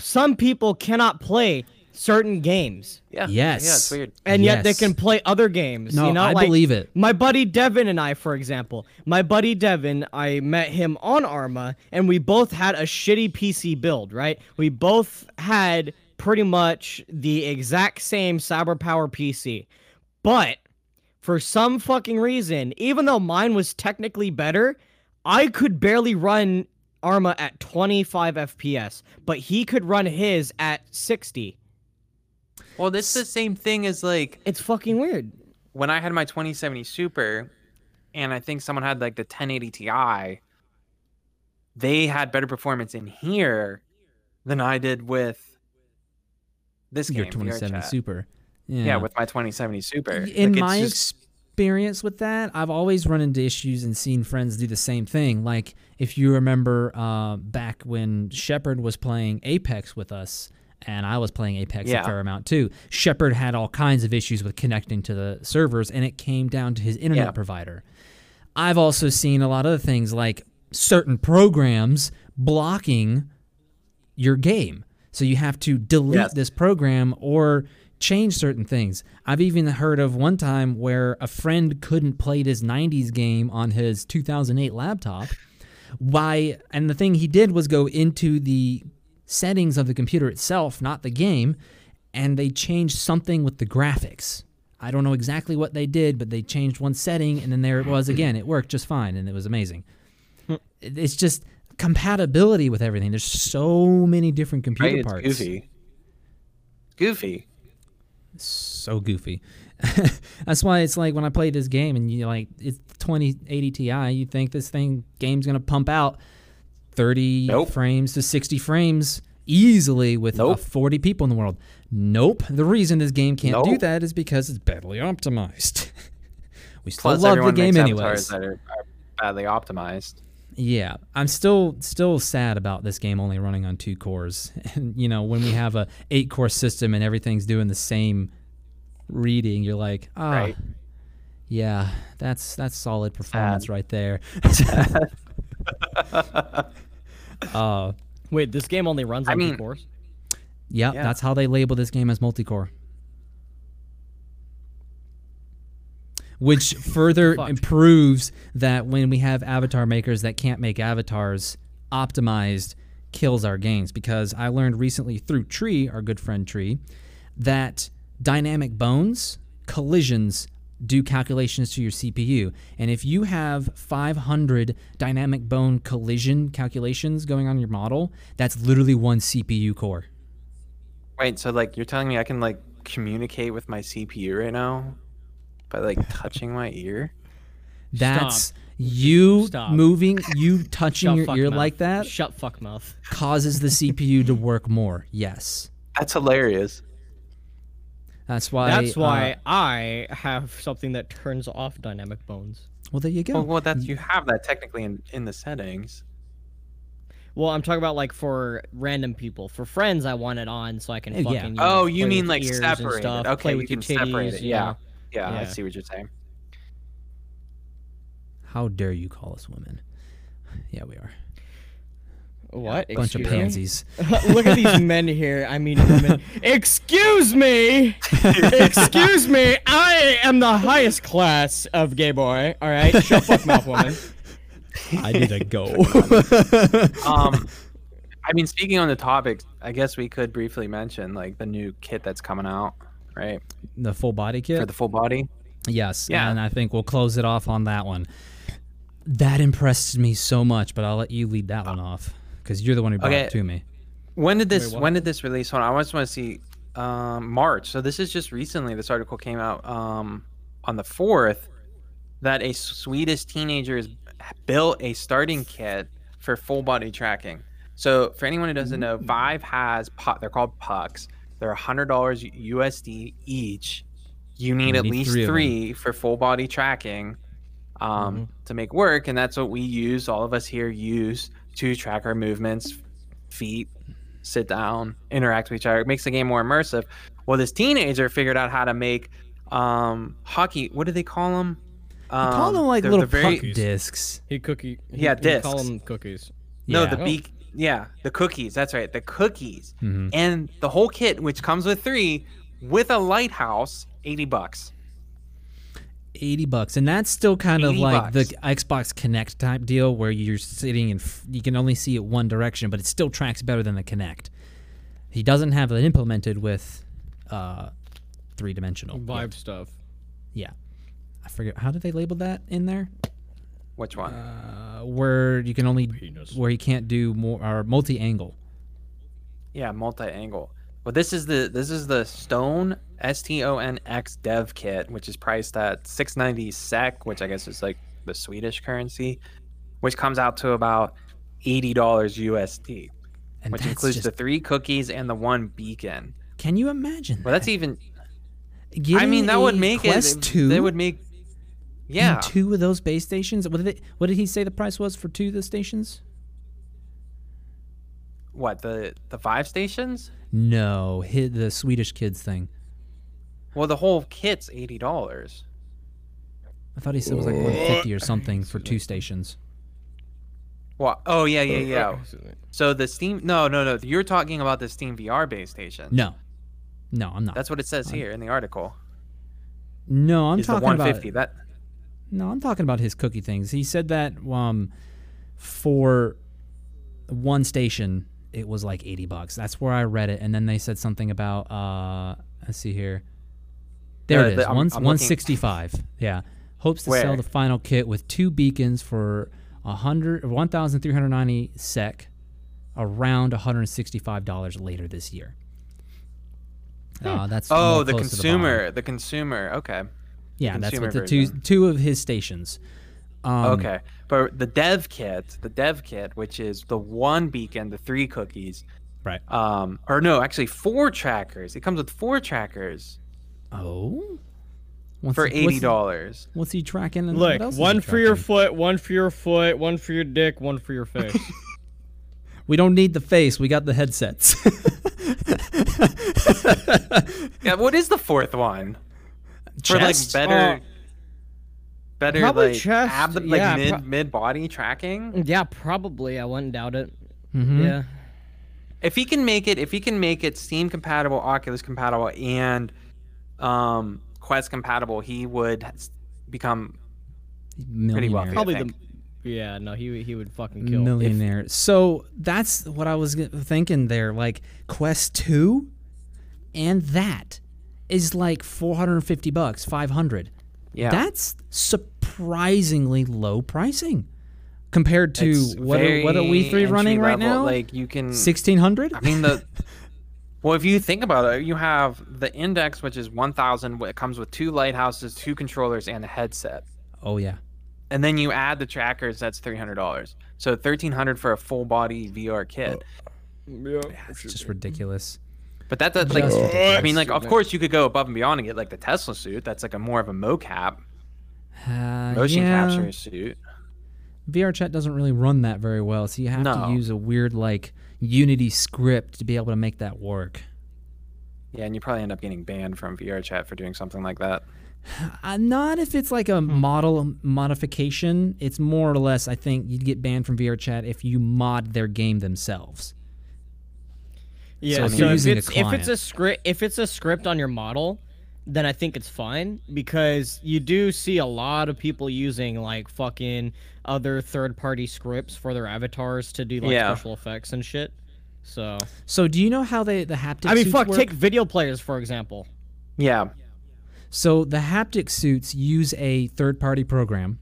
A: some people cannot play certain games,
C: Yeah.
B: Yes.
C: Yeah, it's weird.
A: and yet they can play other games.
B: No,
A: you know,
B: I
A: like,
B: believe it.
A: My buddy Devin and I, for example, my buddy Devin, I met him on Arma, and we both had a shitty PC build, right? We both had pretty much the exact same Cyber Power PC. But for some fucking reason, even though mine was technically better, I could barely run Arma at 25 FPS, but he could run his at 60.
C: Well, this is the same thing as like
A: It's fucking weird.
C: when I had my 2070 Super, and I think someone had like the 1080 Ti, they had better performance in here than I did with this game.
B: Your 2070
C: chat.
B: Super. Yeah.
C: Yeah. with my 2070 Super.
B: In
C: Like,
B: my
C: just-
B: experience with that, I've always run into issues and seen friends do the same thing. Like if you remember uh, back when Shepard was playing Apex with us, and I was playing Apex a fair amount too. Shepard had all kinds of issues with connecting to the servers, and it came down to his internet
C: Yeah.
B: provider. I've also seen a lot of things like certain programs blocking your game. So you have to delete
C: Yes.
B: this program or change certain things. I've even heard of one time where a friend couldn't play this 90s game on his 2008 laptop. Why? And the thing he did was go into the settings of the computer itself, not the game, and they changed something with the graphics. I don't know exactly what they did, but they changed one setting, and then there it was again. It worked just fine, and it was amazing. Hmm. It's just compatibility with everything. There's so many different computer
C: right? It's
B: parts.
C: goofy. Goofy.
B: So goofy. That's why it's like when I play this game and you like it's 2080 Ti, you think this thing game's gonna pump out 30
C: Nope.
B: frames to 60 frames easily with uh,
C: Nope.
B: 40 people in the world. Nope. The reason this game can't do that is because it's badly optimized. we still
C: Plus,
B: love the game anyways.
C: that are, are badly optimized.
B: Yeah, I'm still still sad about this game only running on two cores. And you know, when we have a eight core system and everything's doing the same reading, you're like, ah,
C: Right.
B: yeah, that's that's solid performance right there. uh,
A: Wait, this game only runs
C: I
A: on two cores?
B: yeah,
C: Yeah.
B: that's how they label this game as multi-core. Which further
A: Fucked.
B: improves that when we have avatar makers that can't make avatars optimized kills our games because I learned recently through Tree, our good friend Tree, that dynamic bones collisions do calculations to your CPU. And if you have 500 dynamic bone collision calculations going on your model, that's literally one CPU core.
C: Wait, so like you're telling me I can like communicate with my CPU right now by like touching my ear?
B: That's you
A: Stop.
B: moving, you touching
A: Shut
B: your ear
A: mouth.
B: like that
A: Shut fuck mouth.
B: causes the CPU to work more. Yes.
C: That's hilarious.
B: That's why.
A: That's why
B: uh,
A: I have something that turns off dynamic bones.
B: well, there you go.
C: Well, well, that's you have that technically in, in the settings.
A: Well, I'm talking about like for random people. For friends, I want it on so I can fucking.
B: yeah.
A: you know,
C: Oh, you
A: play
C: mean
A: with
C: like
A: ears and
C: separate
A: stuff,
C: it? Okay,
A: play
C: you
A: with your
C: can separate
A: titties,
C: it.
A: you
C: Yeah.
A: know.
C: Yeah, I see what you're saying.
B: How dare you call us women? Yeah, we are.
A: What?
B: Bunch of
A: Excuse me?
B: pansies.
A: Look at these men here. I mean, women. Excuse me. Excuse me. I am the highest class of gay boy. All right. Shut fuck mouth, woman.
B: I need to go.
C: Um, I mean, speaking on the topic, I guess we could briefly mention like the new kit that's coming out, right?
B: the full body kit.
C: For the full body.
B: Yes,
C: Yeah.
B: and I think we'll close it off on that one. That impressed me so much, but I'll let you lead that one off because you're the one who brought
C: Okay.
B: it to me.
C: When did this?
A: what?
C: when did this release? Hold on, I just want to see. Um, March. So this is just recently. This article came out um, on the fourth. That a Swedish teenager has built a starting kit for full body tracking. So for anyone who doesn't know, Vive has pu- they're called pucks. They're hundred dollars USD each. You need
B: You
C: at
B: need
C: least
B: three
C: three for full body tracking um, to make work, and that's what we use. All of us here use to track our movements, feet, sit down, interact with each other. It makes the game more immersive. Well, this teenager figured out how to make um, hockey. What do they call them? Um,
B: Call them like
C: they're-
B: little
C: they're very,
B: discs.
A: He cookie. He,
C: Yeah,
A: he Call them cookies.
C: No,
B: Yeah.
C: the beak. Yeah, the cookies. That's right, the cookies.
B: Mhm.
C: And the whole kit, which comes with three, with a lighthouse, eighty bucks.
B: 80 bucks and that's still kind of
C: 80
B: like the xbox Kinect type deal where you're sitting and you can only see it one direction but it still tracks better than the Kinect he doesn't have it implemented with uh three-dimensional
A: Vibe
B: yet.
A: stuff.
B: yeah i forget how did they label that in there
C: Which one?
B: uh, where you can only
E: Penis.
B: where you can't do more or multi-angle
C: Yeah, multi-angle. Well, this is the this is the Stone S T O N X Dev Kit, which is priced at 690 SEK, which I guess is like the Swedish currency, which comes out to about eighty dollars USD,
B: and
C: which includes
B: just,
C: the three cookies and the one beacon.
B: can you imagine
C: Well, that's
B: that?
C: even. I mean, that would make
B: Quest
C: it.
B: 2
C: They would make. Yeah.
B: and two of those base stations what did it, what did he say the price was for two of the stations
C: What the the five stations?
B: No, hit the Swedish kids thing.
C: Well, the whole kit's eighty dollars.
B: I thought he said it was like 150 or something for two stations.
C: Well, oh yeah, yeah, yeah.
A: Oh,
C: so the Steam, no, no, no. You're talking about the Steam VR base station.
B: No, no, I'm not.
C: That's what it says here in the article.
B: no, I'm
C: is the
B: talking
C: 150.
B: about.
C: That
B: No, I'm talking about his cookie things. He said that um, for one station it was like 80 bucks. That's where I read it, and then they said something about. Uh, let's see here. There
C: Yeah,
B: it is.
C: the- I'm-
B: One,
C: I'm looking-
B: 165. Yeah. Hopes to sell the final kit with two beacons for a hundred, 1,390 SEK, around 165 dollars later this year. Uh, that's
C: oh, the consumer,
B: bottom.
C: the consumer. Okay,
B: yeah, that's what the two
C: version.
B: two of his stations. Um,
C: okay. But the dev kit, the dev kit, which is the one beacon, the three cookies,
B: Right.
C: um, or no, actually four trackers. It comes with four trackers
B: Oh. What's
C: for eighty dollars.
B: What's he tracking? And
A: Look,
B: else is he
A: one for your foot, one for your foot, one for your dick, one for your face.
B: We don't need the face. We got the headsets.
C: Yeah, what is the fourth one? For like better,
A: Uh,
C: better
A: probably
C: like
A: chest,
C: ab- like
A: yeah,
C: mid
A: pro-
C: mid body tracking.
A: yeah, probably. I wouldn't doubt it.
B: Mhm.
A: Yeah.
C: if he can make it if he can make it steam compatible oculus compatible and um quest compatible he would become Pretty wealthy.
B: Millionaire.
A: Probably
C: think.
A: the. Yeah, no, he he would fucking kill.
B: millionaire. so that's what I was thinking there. Like Quest Two, and that is like 450 bucks, 500.
C: yeah
B: That's surprisingly low pricing compared to
C: It's
B: what are, what are we three running right now?
C: like you can
B: 1600.
C: i mean the well if you think about it you have the index which is 1000 it comes with two lighthouses two controllers and a headset
B: oh yeah.
C: and then you add the trackers that's $300 so 1300 for a full body vr kit uh,
A: Yeah.
B: It's just ridiculous.
C: But that, that's like I mean, like, of course you could go above and beyond and get like the Tesla suit. That's like a more of a mocap,
B: Uh,
C: motion
B: yeah,
C: capture suit.
B: VR chat doesn't really run that very well, so you have
C: No.
B: to use a weird like Unity script to be able to make that work.
C: Yeah, and you probably end up getting banned from VRChat for doing something like that.
B: Uh, not if it's like a
C: Hmm.
B: model modification. It's more or less, I think, you'd get banned from VRChat if you mod their game themselves.
A: Yeah,
B: if
A: so,
B: you're
A: if,
B: using a
A: it's, if it's a script, if it's a script on your model, then I think it's fine because you do see a lot of people using like fucking other third-party scripts for their avatars to do like
C: Yeah.
A: special effects and shit. So
B: So, do you know how they the haptic?
A: I mean,
B: suits
A: fuck,
B: work?
A: take video players for example.
C: Yeah.
B: So the haptic suits use a third-party program.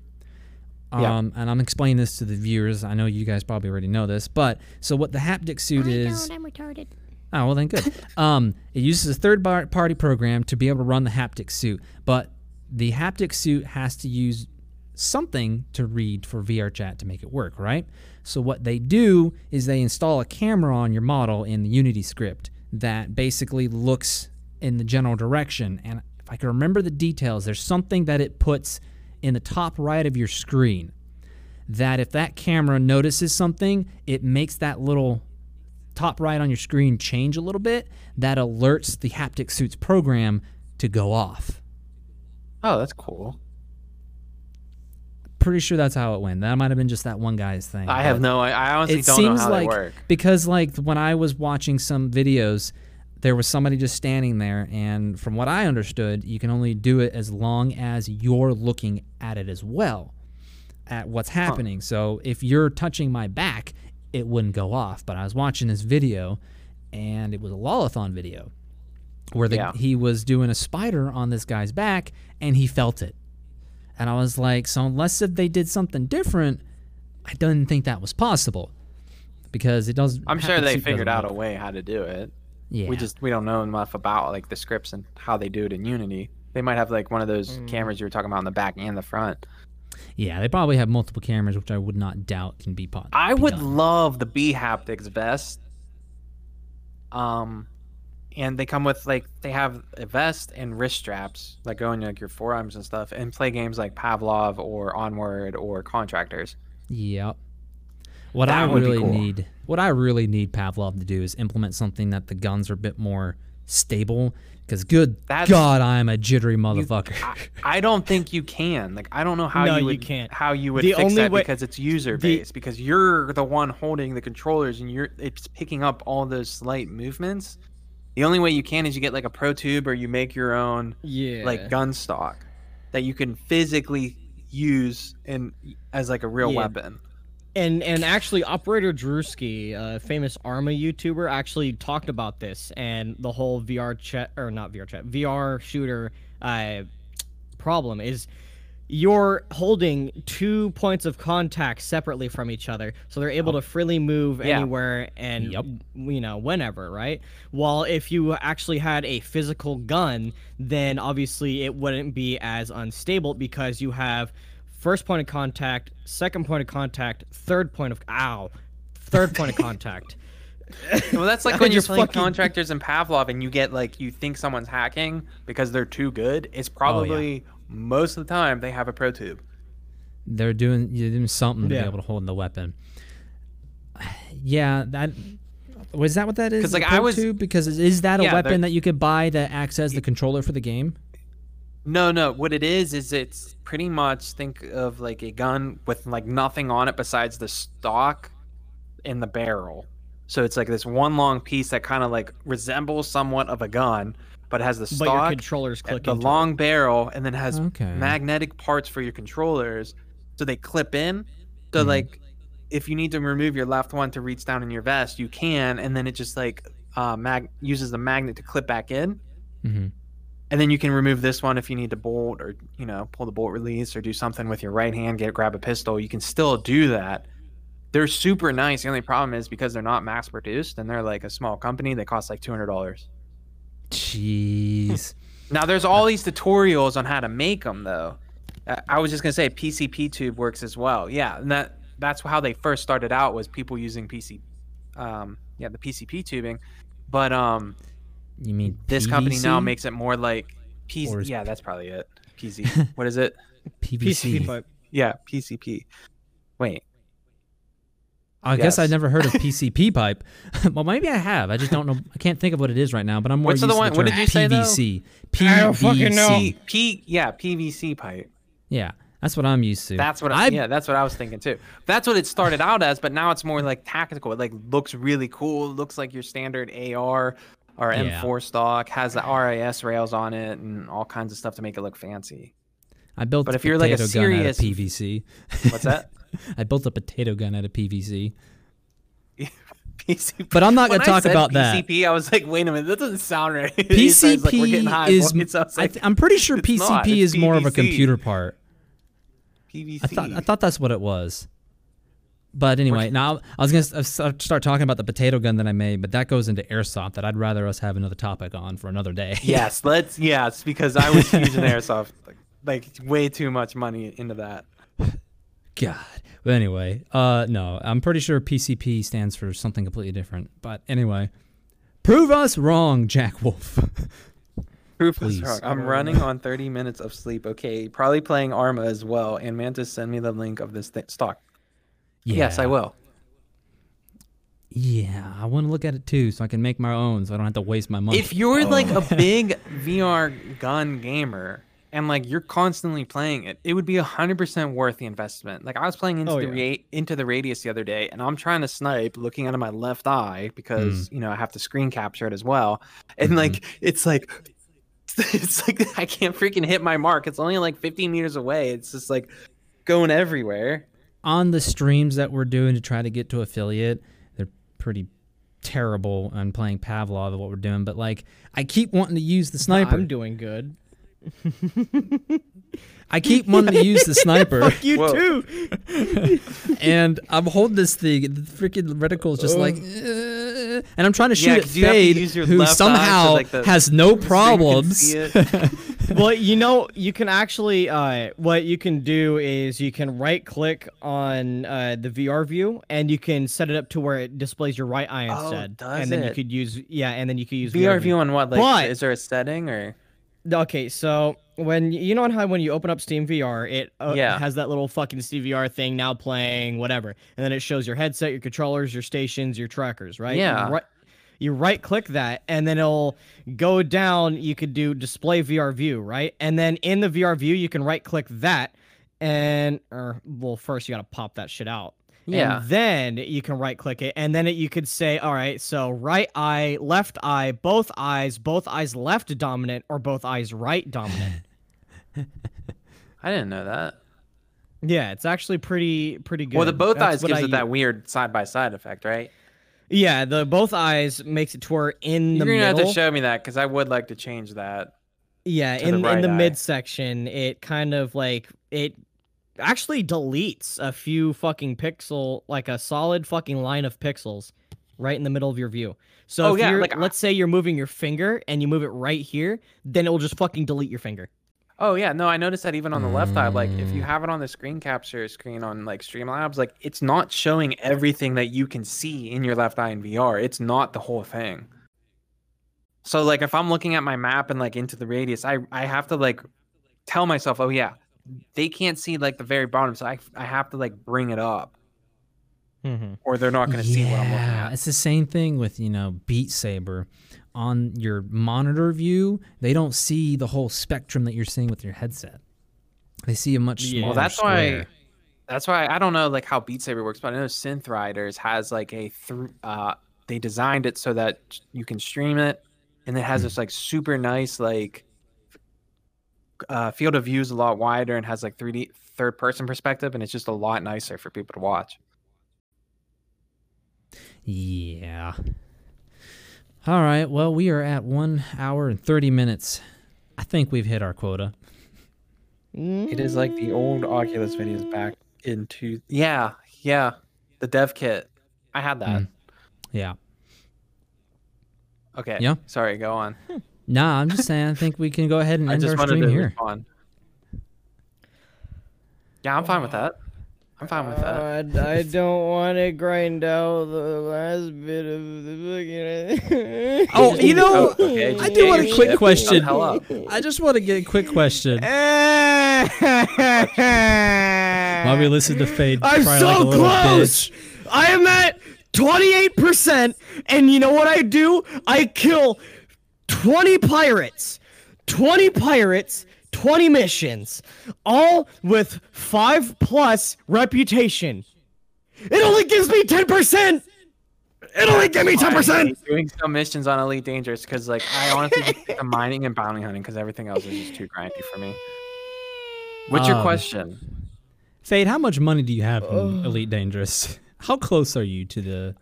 C: Yeah.
B: Um, and I'm explaining this to the viewers. I know you guys probably already know this, but so what the haptic suit
D: I
B: is?
D: don't, I'm retarded.
B: Oh well, then good. um, it uses a third-party program to be able to run the haptic suit, but the haptic suit has to use something to read for VRChat to make it work, right? So what they do is they install a camera on your model in the Unity script that basically looks in the general direction. And if I can remember the details, there's something that it puts in the top right of your screen that if that camera notices something, it makes that little top right on your screen change a little bit. That alerts the haptic suits program to go off.
C: Oh, that's cool.
B: Pretty sure that's how it went. That might have been just that one guy's thing.
C: I have no. I, I honestly
B: it
C: don't know
B: seems
C: how
B: like
C: they work.
B: because like when I was watching some videos, there was somebody just standing there, and from what I understood, you can only do it as long as you're looking at it as well, at what's happening. So if you're touching my back, it wouldn't go off. But I was watching this video, and it was a Lolathon video where the,
C: Yeah.
B: he was doing a spider on this guy's back, and he felt it. And I was like, so unless if they did something different, I didn't think that was possible because it doesn't.
C: I'm sure they figured out a way how to do it.
B: Yeah,
C: We just we don't know enough about like the scripts and how they do it in Unity. They might have like one of those
B: Mm.
C: cameras you were talking about in the back and the front.
B: Yeah, they probably have multiple cameras, which I would not doubt can be possible.
C: I
B: be
C: would
B: done.
C: love the bHaptics vest. Um, and they come with like they have a vest and wrist straps that go in like your forearms and stuff, and play games like Pavlov or Onward or Contractors.
B: Yep. What
C: That
B: I
C: would be
B: really
C: cool.
B: need, what I really need Pavlov to do is implement something that the guns are a bit more stable. Because good
C: That's-
B: God, I'm a jittery motherfucker.
C: I don't think you can. Like I don't know how
A: No,
C: you
A: you
C: would
A: can't.
C: how you would
A: The
C: fix
A: only
C: that
A: way-
C: because it's user
A: the-
C: based because you're the one holding the controllers and you're it's picking up all those slight movements. The only way you can is you get like a pro tube or you make your own
A: Yeah.
C: like gun stock that you can physically use in as like a real
A: Yeah.
C: weapon.
A: And and actually operator drewski a famous arma youtuber actually talked about this and the whole vr chat or not vr chat vr shooter uh problem is you're holding two points of contact separately from each other so they're able to freely move
C: Yeah.
A: anywhere and
B: Yep.
A: you know whenever right while if you actually had a physical gun then obviously it wouldn't be as unstable because you have first point of contact second point of contact third point of ow third point of contact
C: Well, that's like when you're playing
A: fucking-
C: contractors in Pavlov and you get like you think someone's hacking because they're too good. It's
B: Oh,
C: probably most of the time they have a pro tube.
B: They're doing you're doing something to
A: Yeah.
B: be able to hold the weapon. Yeah, that was that what that is?
C: 'Cause,
B: the
C: like, I
B: Pro
C: was-
B: Tube? because is that a
C: Yeah,
B: weapon that you could buy that acts as the controller for the game?
C: No, no. What it is is it's pretty much think of like a gun with like nothing on it besides the stock and the barrel. So it's like this one long piece that kind of like resembles somewhat of a gun, but has the stock,
A: but your
C: stock,
A: controllers click
C: the
A: into it.
C: long barrel, and then has
B: Okay.
C: magnetic parts for your controllers, so they clip in. So
B: Mhm.
C: like, if you need to remove your left one to reach down in your vest, you can, and then it just like uh, mag uses the magnet to clip back in.
B: hmm
C: And then you can remove this one if you need to bolt or you know pull the bolt release or do something with your right hand, get grab a pistol. You can still do that. They're super nice. The only problem is because they're not mass produced and they're like a small company, they cost like two hundred dollars.
B: Jeez.
C: Now there's all these tutorials on how to make them though. I was just gonna say PCP tube works as well. Yeah, and that that's how they first started out was people using PC, um, yeah, the PCP tubing. But um,
B: You mean
C: This company now makes it more like
B: Or
C: PC.
B: is-
C: Yeah, that's probably it. PZ. what is it?
B: PVC.
A: PCP pipe.
C: Yeah, PCP. Wait.
B: I guess I've never heard of PCP pipe. well, maybe I have. I just don't know. I can't think of what it is right now. But I'm more
C: What's
B: used
C: the
B: to
C: one-
B: the
C: what
B: term
C: did you say, though?
B: PVC.
A: I don't fucking know.
C: P, P yeah, PVC pipe.
B: Yeah, that's what I'm used to.
C: That's what I, yeah, that's what I was thinking too. That's what it started out as, but now it's more like tactical. It like looks really cool. It looks like your standard AR
B: Yeah.
C: M4 stock, has the RIS rails on it and all kinds of stuff to make it look fancy.
B: I built
C: but
B: a
C: if you're like a
B: potato gun out of
C: serious-
B: PVC.
C: What's that?
B: I built a potato gun out of PVC.
C: PCP.
B: But I'm not gonna
C: I
B: talk about that.
C: PCP, I was like, wait a minute, that doesn't sound right. Sounds like we're high
B: PCP is.
C: points. I was
B: I
C: like,
B: th- I'm pretty sure PCP
C: not,
B: is more of a computer part.
C: PVC.
B: I thought I thought that's what it was. But anyway, now I was gonna uh, start talking about the potato gun that I made, but that goes into airsoft. That I'd rather us have another topic on for another day.
C: yes, let's yes, because I was in airsoft, like, like way too much money into that.
B: God. But anyway, uh, no, I'm pretty sure PCP stands for something completely different. But anyway, prove us wrong, Jack Wolf.
C: Proof
B: Please.
C: is wrong. I'm running on 30 minutes of sleep. Okay, probably playing Arma as well. And Mantis, send me the link of this th- stock. Yes, I will.
B: Yeah, I want to look at it too, so I can make my own, so I don't have to waste my money.
C: If you're like
B: Oh.
C: a big VR gun gamer and like you're constantly playing it, it would be 100% worth the investment. Like I was playing into
A: Oh,
C: the
A: yeah.
C: ra- into the radius the other day and I'm trying to snipe looking out of my left eye because,
B: Hmm.
C: you know, I have to screen capture it as well. And
B: Mm-hmm.
C: like it's like it's like I can't freaking hit my mark. It's only like 15 meters away. It's just like going everywhere.
B: On the streams that we're doing to try to get to affiliate, they're pretty terrible on playing Pavlov of what we're doing. But like, I keep wanting to use the sniper.
A: I'm doing good.
B: I keep wanting to use the sniper,
A: You
C: Whoa.
A: too.
B: and I'm holding this thing. The freaking reticle is just like, uh, and I'm trying to shoot
C: Yeah,
B: at
C: 'cause you have to
B: Fade, who
C: left so,
B: somehow
C: like, the
B: has no
C: stream can
B: problems.
C: it.
A: well, you know, you can actually, uh, what you can do is you can right click on uh, the VR view and you can set it up to where it displays your right eye
C: Oh,
A: instead.
C: does
A: and then you could use, yeah, and then you could use
C: VR view on what? Like,
A: But-
C: is there a setting or?
A: Okay, so when you know how when you open up Steam VR, it uh,
C: Yeah.
A: has that little fucking Steam VR thing now playing whatever, and then it shows your headset, your controllers, your stations, your trackers, right?
C: Yeah.
A: right, you right click that, and then it'll go down. You could do display VR view, right? And then in the VR view, you can right click that, and or well, first you gotta pop that shit out.
C: Yeah.
A: And then you can right click it, and then it, you could say, all right, so right eye, left eye, both eyes, both eyes left dominant, or both eyes right dominant.
C: I didn't know that.
A: yeah, it's actually pretty pretty good.
C: Well, the both
A: That's
C: eyes gives
A: I
C: it that
A: u-
C: weird side by side effect, right?
A: Yeah, the both eyes makes it to where in
C: You're
A: the
C: gonna
A: middle.
C: have to show me that because I would like to change that.
A: yeah,
C: to the
A: in in the
C: eye.
A: midsection, it kind of like it actually deletes a few fucking pixel, like a solid fucking line of pixels, right in the middle of your view. So
C: Oh,
A: if
C: yeah,
A: you're,
C: like,
A: let's say you're moving your finger and you move it right here, then it will just fucking delete your finger.
C: Oh yeah, no, I noticed that even on the left eye. Like if you
B: Mm.
C: have it on the screen capture screen on like Streamlabs, like it's not showing everything that you can see in your left eye in VR. It's not the whole thing. So like if I'm looking at my map and like into the radius, I I have to like tell myself, oh yeah, they can't see like the very bottom, so I I have to like bring it up,
A: Mm-hmm.
C: or they're not gonna see what I'm looking
B: Yeah,
C: at.
B: It's the same thing with, you know, Beat Saber. On your monitor view, they don't see the whole spectrum that you're seeing with your headset. They see a much smaller. Yeah.
C: Well, that's
B: square.
C: why. That's why I don't know like how Beat Saber works, but I know Synth Riders has like a th- uh they designed it so that you can stream it, and it has
B: Hmm.
C: this like super nice like uh, field of view is a lot wider and has like 3D third person perspective, and it's just a lot nicer for people to watch.
B: Yeah. All right. Well, we are at one hour and 30 minutes. I think we've hit our quota.
C: It is like the old Oculus videos back into yeah yeah the dev kit. I had that.
B: Mm. Yeah.
C: Okay.
B: Yeah.
C: Sorry. Go on.
B: Nah, I'm just saying, I think we can go ahead and
C: I
B: end
C: just
B: our
C: wanted
B: stream
C: to
B: here.
C: respond. Yeah, I'm fine with that. I'm fine with that.
A: Uh, I don't want to grind out the last bit of the fucking.
B: Oh, you know,
C: okay,
B: I do
C: get
B: want a quick
C: shit
B: question. I just want to get a quick question.
A: While
B: While we listen to Fade
A: I'm so
B: like
A: close.
B: bitch.
A: I am at 28%, and you know what I do? I kill 20 pirates. 20 pirates, 20 missions, all with 5 plus reputation. It only gives me 10%. It only gives me 10%.
C: Doing some missions on Elite Dangerous because, like, I honestly just pick the mining and bounty hunting because everything else is just too grindy for me. What's your
B: Um,
C: question?
B: Fade, how much money do you have in Elite Dangerous? How close are you to the?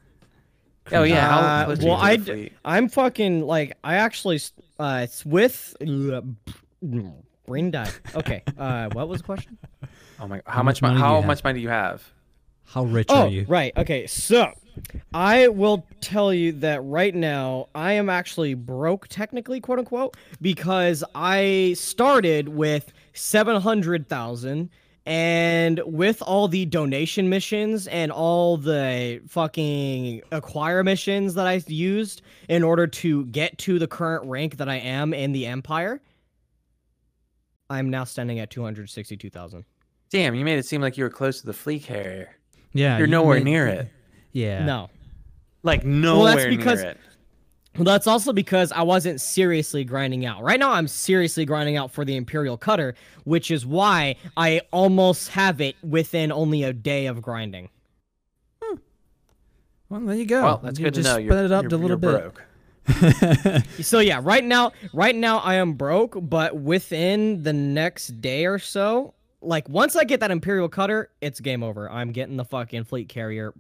C: Oh yeah, how
A: Uh,
C: close are
A: well,
C: to
A: I
C: the
A: d-
C: fleet?
A: I'm fucking like I actually s- uh it's with brain died. Okay. Uh what was the question?
C: Oh my! How,
B: How
C: much?
B: much money
C: Money
B: do you
C: how
B: have?
C: much money do you have?
B: How rich
A: Oh,
B: are you?
A: right. Okay. So, I will tell you that right now I am actually broke technically, quote unquote, because I started with 700,000 and with all the donation missions and all the fucking acquire missions that I used in order to get to the current rank that I am in the empire, I'm now standing at 262,000.
C: Damn, you made it seem like you were close to the fleet carrier.
B: Yeah,
C: You're
B: you
C: nowhere
B: made-
C: near it.
B: Yeah.
A: No.
C: Like nowhere
A: that's because-
C: near it.
A: Well, that's also because I wasn't seriously grinding out. Right now, I'm seriously grinding out for the Imperial Cutter, which is why I almost have it within only a day of grinding. Hmm.
B: Well, there you go.
C: Well, that's
B: you
C: good to
B: just
C: know.
B: Split
C: You're,
B: it up
C: you're,
B: a little
C: you're
B: bit.
C: broke.
A: So yeah, right now, right now I am broke, but within the next day or so, like once I get that Imperial Cutter, it's game over. I'm getting the fucking fleet carrier,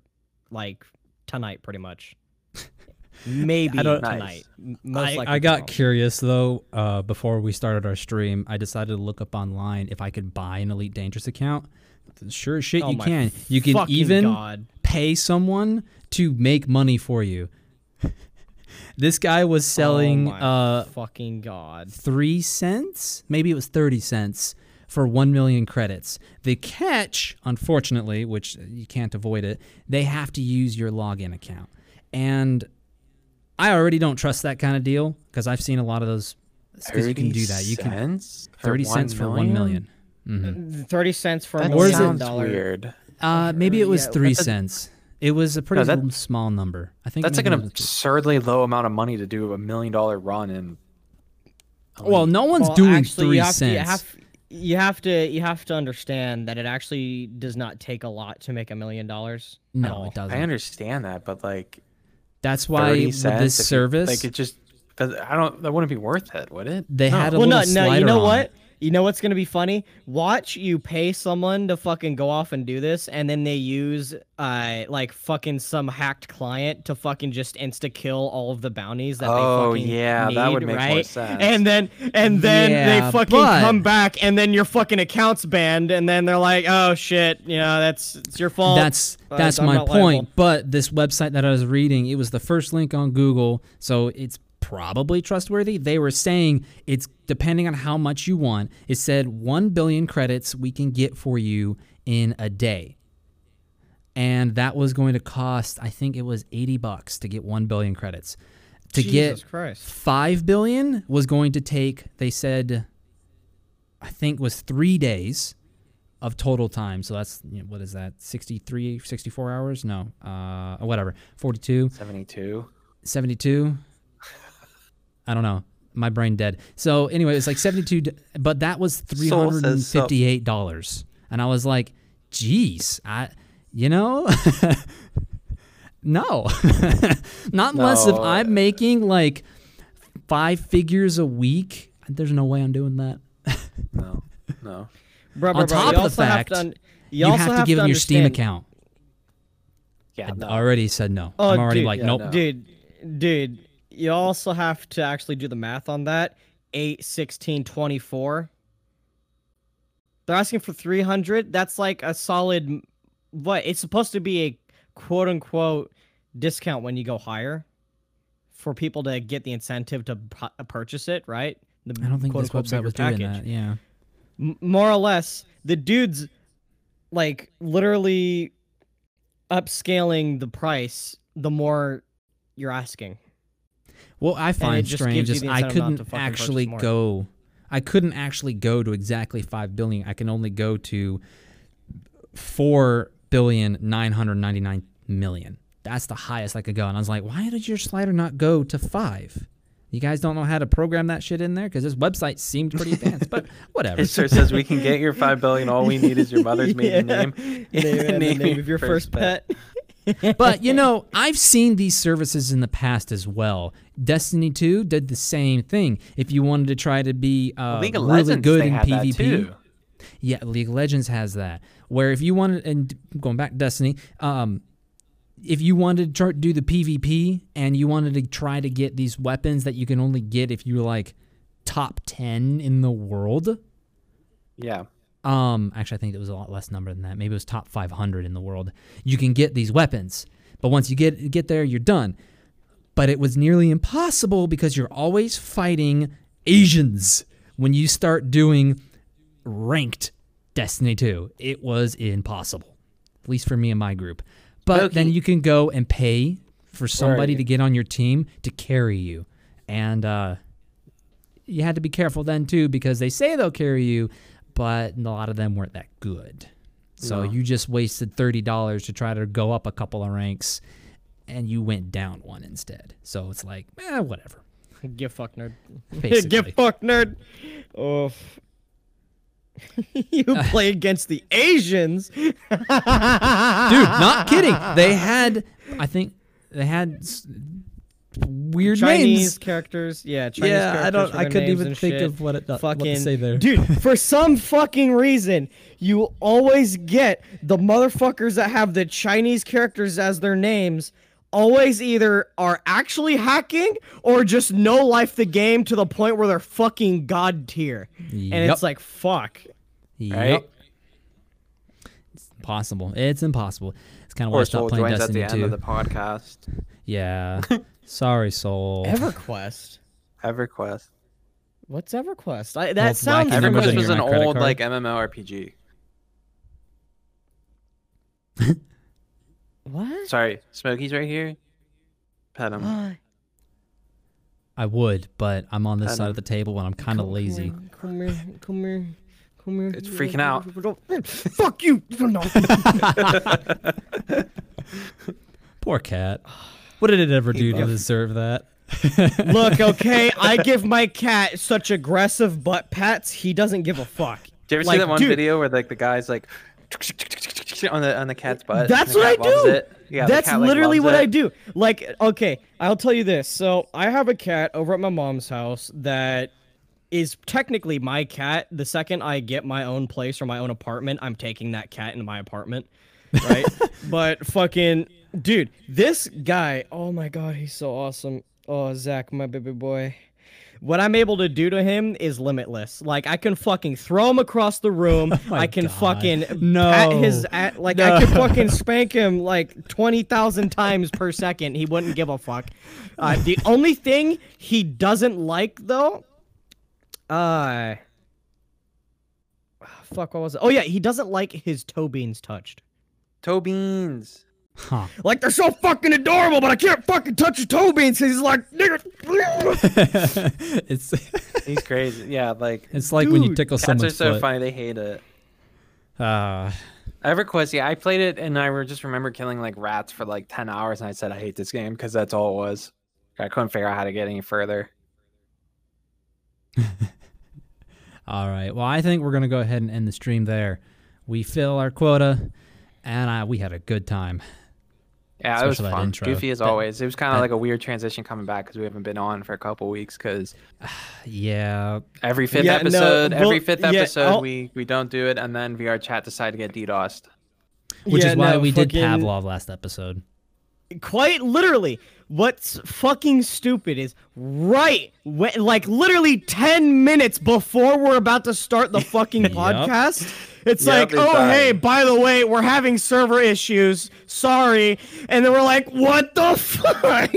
A: like tonight, pretty much. Maybe
B: I don't-
A: tonight.
C: Nice.
A: Most
B: I,
A: likely
B: I got
A: tomorrow.
B: curious though. Uh, before we started our stream, I decided to look up online if I could buy an Elite Dangerous account. Sure shit,
A: Oh
B: you can. You can even
A: God.
B: pay someone to make money for you. This guy was selling
A: oh my
B: uh,
A: fucking god.
B: three cents, maybe it was 30 cents for 1 million credits. The catch, unfortunately, which you can't avoid it, they have to use your login account. And I already don't trust that kind of deal because I've seen a lot of those. Because you can do that. You can
C: cents for
B: 30
C: one
B: cents for 1 million. hmm
A: 30 cents for a
C: That
B: Or is
A: million
B: it-
C: sounds
A: dollar.
C: weird.
B: Uh, maybe it was
A: yeah,
B: 3
C: that's a-
B: cents. It was a pretty
C: that-
B: small number. I think
C: That's like an
B: it was just-
C: absurdly low amount of money to do a million dollar run in.
B: Well, no one's
A: Well,
B: doing
A: actually,
B: 3
A: you have
B: cents.
A: To, you, have, you have to you have to understand that it actually does not take a lot to make a million dollars.
B: no,
A: all.
B: it doesn't.
C: I understand that, but like
B: That's why
C: 30
B: with
C: cents,
B: this
C: if you-
B: service,
C: like it just, I don't, that wouldn't be worth it, would it?
B: they
C: No.
B: had a
A: Well, no,
B: little
A: no. You know
B: on
A: what?
B: it.
A: You know what's gonna be funny? Watch you pay someone to fucking go off and do this, and then they use uh like fucking some hacked client to fucking just insta kill all of the bounties that
C: Oh,
A: they fucking
C: yeah,
A: need,
C: that would make more sense.
A: And then and then
B: Yeah,
A: they fucking
B: but-
A: come back, and then your fucking account's banned, and then they're like, oh shit, you know that's it's your fault.
B: That's
A: Uh,
B: that's
A: I'm
B: my point.
A: liable.
B: But this website that I was reading, it was the first link on Google, so it's probably trustworthy. They were saying it's depending on how much you want. It said 1 billion credits we can get for you in a day. And that was going to cost I think it was 80 bucks to get 1 billion credits. To
A: Jesus
B: get
A: Christ.
B: 5 billion was going to take they said I think was 3 days of total time. So that's you know, what is that? 63 64 hours? No. Uh whatever. 42,
C: 72.
B: 72. I don't know. My brain dead. So anyway, it's like 72 but that was
C: Soul says so.
B: $358. And I was like, "Geez, I you know, no, not unless if I'm making like five figures a week. There's no way I'm doing that.
C: No, no.
A: Bro,
B: On
A: bro, bro,
B: top
A: you
B: of the
A: also have
B: fact,
A: to un-
B: You,
A: also
B: have to give
A: to
B: them your Steam account.
C: Yeah,
B: I already said no.
A: Oh,
B: I'm already
A: dude,
B: like,
C: yeah,
B: nope.
C: no.
A: Dude, dude, you also have to actually do the math on that. 8, 16, 24. They're asking for 300. That's like a solid. What? It's supposed to be a quote unquote discount when you go higher for people to get the incentive to pu- uh, purchase it, right? The
B: I don't think this website was doing
A: package.
B: that. Yeah.
A: M- more or less, the dude's like literally upscaling the price the more you're asking.
B: What I find strange is I couldn't
A: to fucking purchase
B: actually go. I couldn't actually go to exactly five billion. I can only go to four billion nine hundred ninety nine million. That's the highest I could go. And I was like, why did your slider not go to five? You guys don't know how to program that shit in there because this website seemed pretty advanced, but whatever.
C: It sure says we can get your five billion. All we need is your mother's maiden
A: Yeah.
C: name.
A: Name, and the name of your first pet.
B: but you know, I've seen these services in the past as well. Destiny 2 did the same thing. If you wanted to try to be uh,
C: League of
B: really
C: Legends,
B: good in PvP, yeah, League of Legends has that. Where if you wanted, and going back to Destiny, um, if you wanted to do the PvP and you wanted to try to get these weapons that you can only get if you're like top 10 in the world,
C: Yeah.
B: Um, actually, I think it was a lot less number than that. Maybe it was top 500 in the world. You can get these weapons, but once you get get there, you're done. But it was nearly impossible because you're always fighting Asians when you start doing ranked Destiny 2. It was impossible, at least for me and my group. But then you can go and pay for somebody to get on your team to carry you, and uh, you had to be careful then too because they say they'll carry you, but a lot of them weren't that good. So
C: No.
B: you just wasted thirty dollars to try to go up a couple of ranks, and you went down one instead. So it's like, eh, whatever.
A: Get fucked, nerd. Get fucked, nerd. Oh. you play against the Asians.
B: Dude, not kidding. They had, I think, they had weird
A: Chinese
B: names.
A: characters. Yeah, Chinese
B: yeah,
A: characters
B: I don't. I couldn't even think
A: shit.
B: of what it what
A: fucking
B: to say there.
A: dude for some fucking reason you always get the motherfuckers that have the chinese characters as their names always either are actually hacking or just no life the game to the point where they're fucking god tier and it's like fuck
C: Right?
B: Yep. It's impossible. It's impossible. It's kind of why I stopped playing
C: joins at
B: Destiny
C: the end
B: 2.
C: of the podcast.
B: Yeah. Sorry, Soul.
A: everquest
C: EverQuest.
A: what's everquest I, that
B: it's
A: sounds
B: wacky numbers
C: EverQuest was an old
B: card.
C: like MMORPG.
A: what
C: Sorry, Smokey's right here. Pet him.
B: I would, but I'm on this
C: I
B: side
C: know.
B: of the table and I'm kind of lazy.
A: Come here, come here, come here.
C: It's freaking out.
A: Fuck you! No.
B: Poor cat. What did it ever do to deserve that?
A: Look, okay, I give my cat such aggressive butt pats. He doesn't give a fuck.
C: Did you ever
A: Like,
C: see that one
A: dude,
C: video where like the guy's like on the on the cat's butt?
A: That's what I
C: cat loves
A: do.
C: It? Yeah,
A: That's
C: cat, like,
A: literally
C: loves
A: what I do. Like, okay, I'll tell you this. So I have a cat over at my mom's house that is technically my cat. The second I get my own place or my own apartment, I'm taking that cat into my apartment. Right? but fucking dude, this guy, oh my god, he's so awesome. Oh, Zach, my baby boy. What I'm able to do to him is limitless. Like I can fucking throw him across the room.
B: my
A: I can
B: God.
A: fucking
B: No.
A: pat his at, like I could fucking spank him like twenty thousand times per second. He wouldn't give a fuck. Uh, the only thing he doesn't like though, uh, fuck, what was it? Oh yeah, he doesn't like his toe beans touched.
C: Toe beans.
B: Huh.
A: Like they're so fucking adorable, but I can't fucking touch his toe beans. 'cause He's like, nigga.
B: it's
C: He's crazy. Yeah, like
B: it's like when you
A: Dude,
B: tickle
C: cats are so
B: foot.
C: funny. They hate it.
B: Uh,
C: EverQuest, yeah, I played it and I just remember killing like rats for like ten hours, and I said I hate this game because that's all it was. I couldn't figure out how to get any further.
B: all right. Well, I think we're gonna go ahead and end the stream there. We fill our quota, and uh, we had a good time.
C: Yeah, it was fun.
B: intro.
C: Goofy as
B: That-
C: always. It was kind of like a weird transition coming back because we haven't been on for a couple weeks. Because
B: Yeah.
C: every fifth
A: Yeah, no,
C: episode, every fifth
A: yeah,
C: episode,
A: I'll-
C: we we don't do it, and then VR chat decide to get DDoSed.
B: Which
A: Yeah,
B: is why
A: no,
B: we did
A: fucking-
B: Pavlov last episode.
A: quite literally what's fucking stupid is right when, like literally 10 minutes before we're about to start the fucking podcast it's
C: Yep,
A: like
C: it's
A: oh hey by the way we're having server issues sorry and then we're like what the fuck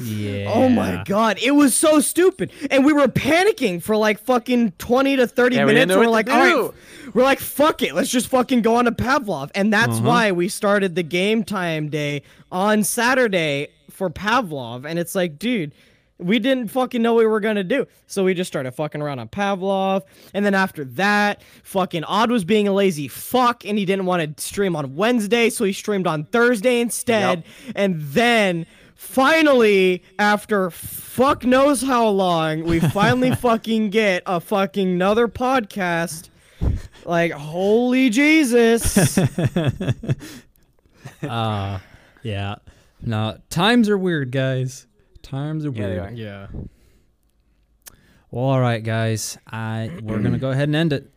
B: Yeah.
A: Oh my god, it was so stupid. And we were panicking for like fucking 20 to 30
C: Yeah, we didn't
A: minutes.
C: know
A: and we're like,
C: to
A: all
C: do."
A: right, we're like, fuck it, let's just fucking go on to Pavlov. And that's
B: Uh-huh.
A: why we started the game time day on Saturday for Pavlov. And it's like, dude, we didn't fucking know what we were gonna do. So we just started fucking around on Pavlov. And then after that, fucking Odd was being a lazy fuck and he didn't want to stream on Wednesday, so he streamed on Thursday instead. And then finally, after fuck knows how long, we finally fucking get a fucking another podcast. Like, holy Jesus.
B: Uh, yeah. No, times are weird, guys. Times are
C: Yeah,
B: weird.
C: are.
E: Yeah.
B: Well, all right, guys. I we're gonna go ahead and end it.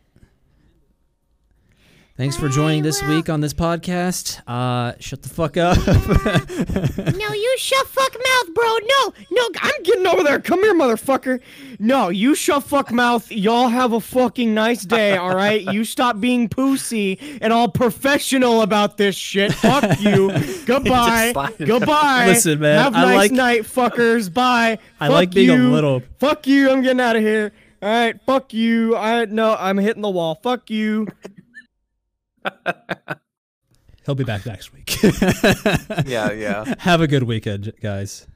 B: Thanks for joining this week on this podcast. Uh, shut the fuck up.
D: No, you shut fuck mouth, bro. No,
A: No, I'm getting over there. Come here, motherfucker. No, you shut fuck mouth. Y'all have a fucking nice day, all right? You stop being pussy and all professional about this shit. Fuck you. Goodbye. Goodbye.
B: Listen, man,
A: Have a nice
B: like-
A: night, fuckers. Bye.
B: I
A: Fuck
B: like being a little-
A: Fuck you. I'm getting out of here. All right. Fuck you. I no. I'm hitting the wall. Fuck you.
B: He'll be back next week.
C: Yeah, yeah.
B: Have a good weekend, guys.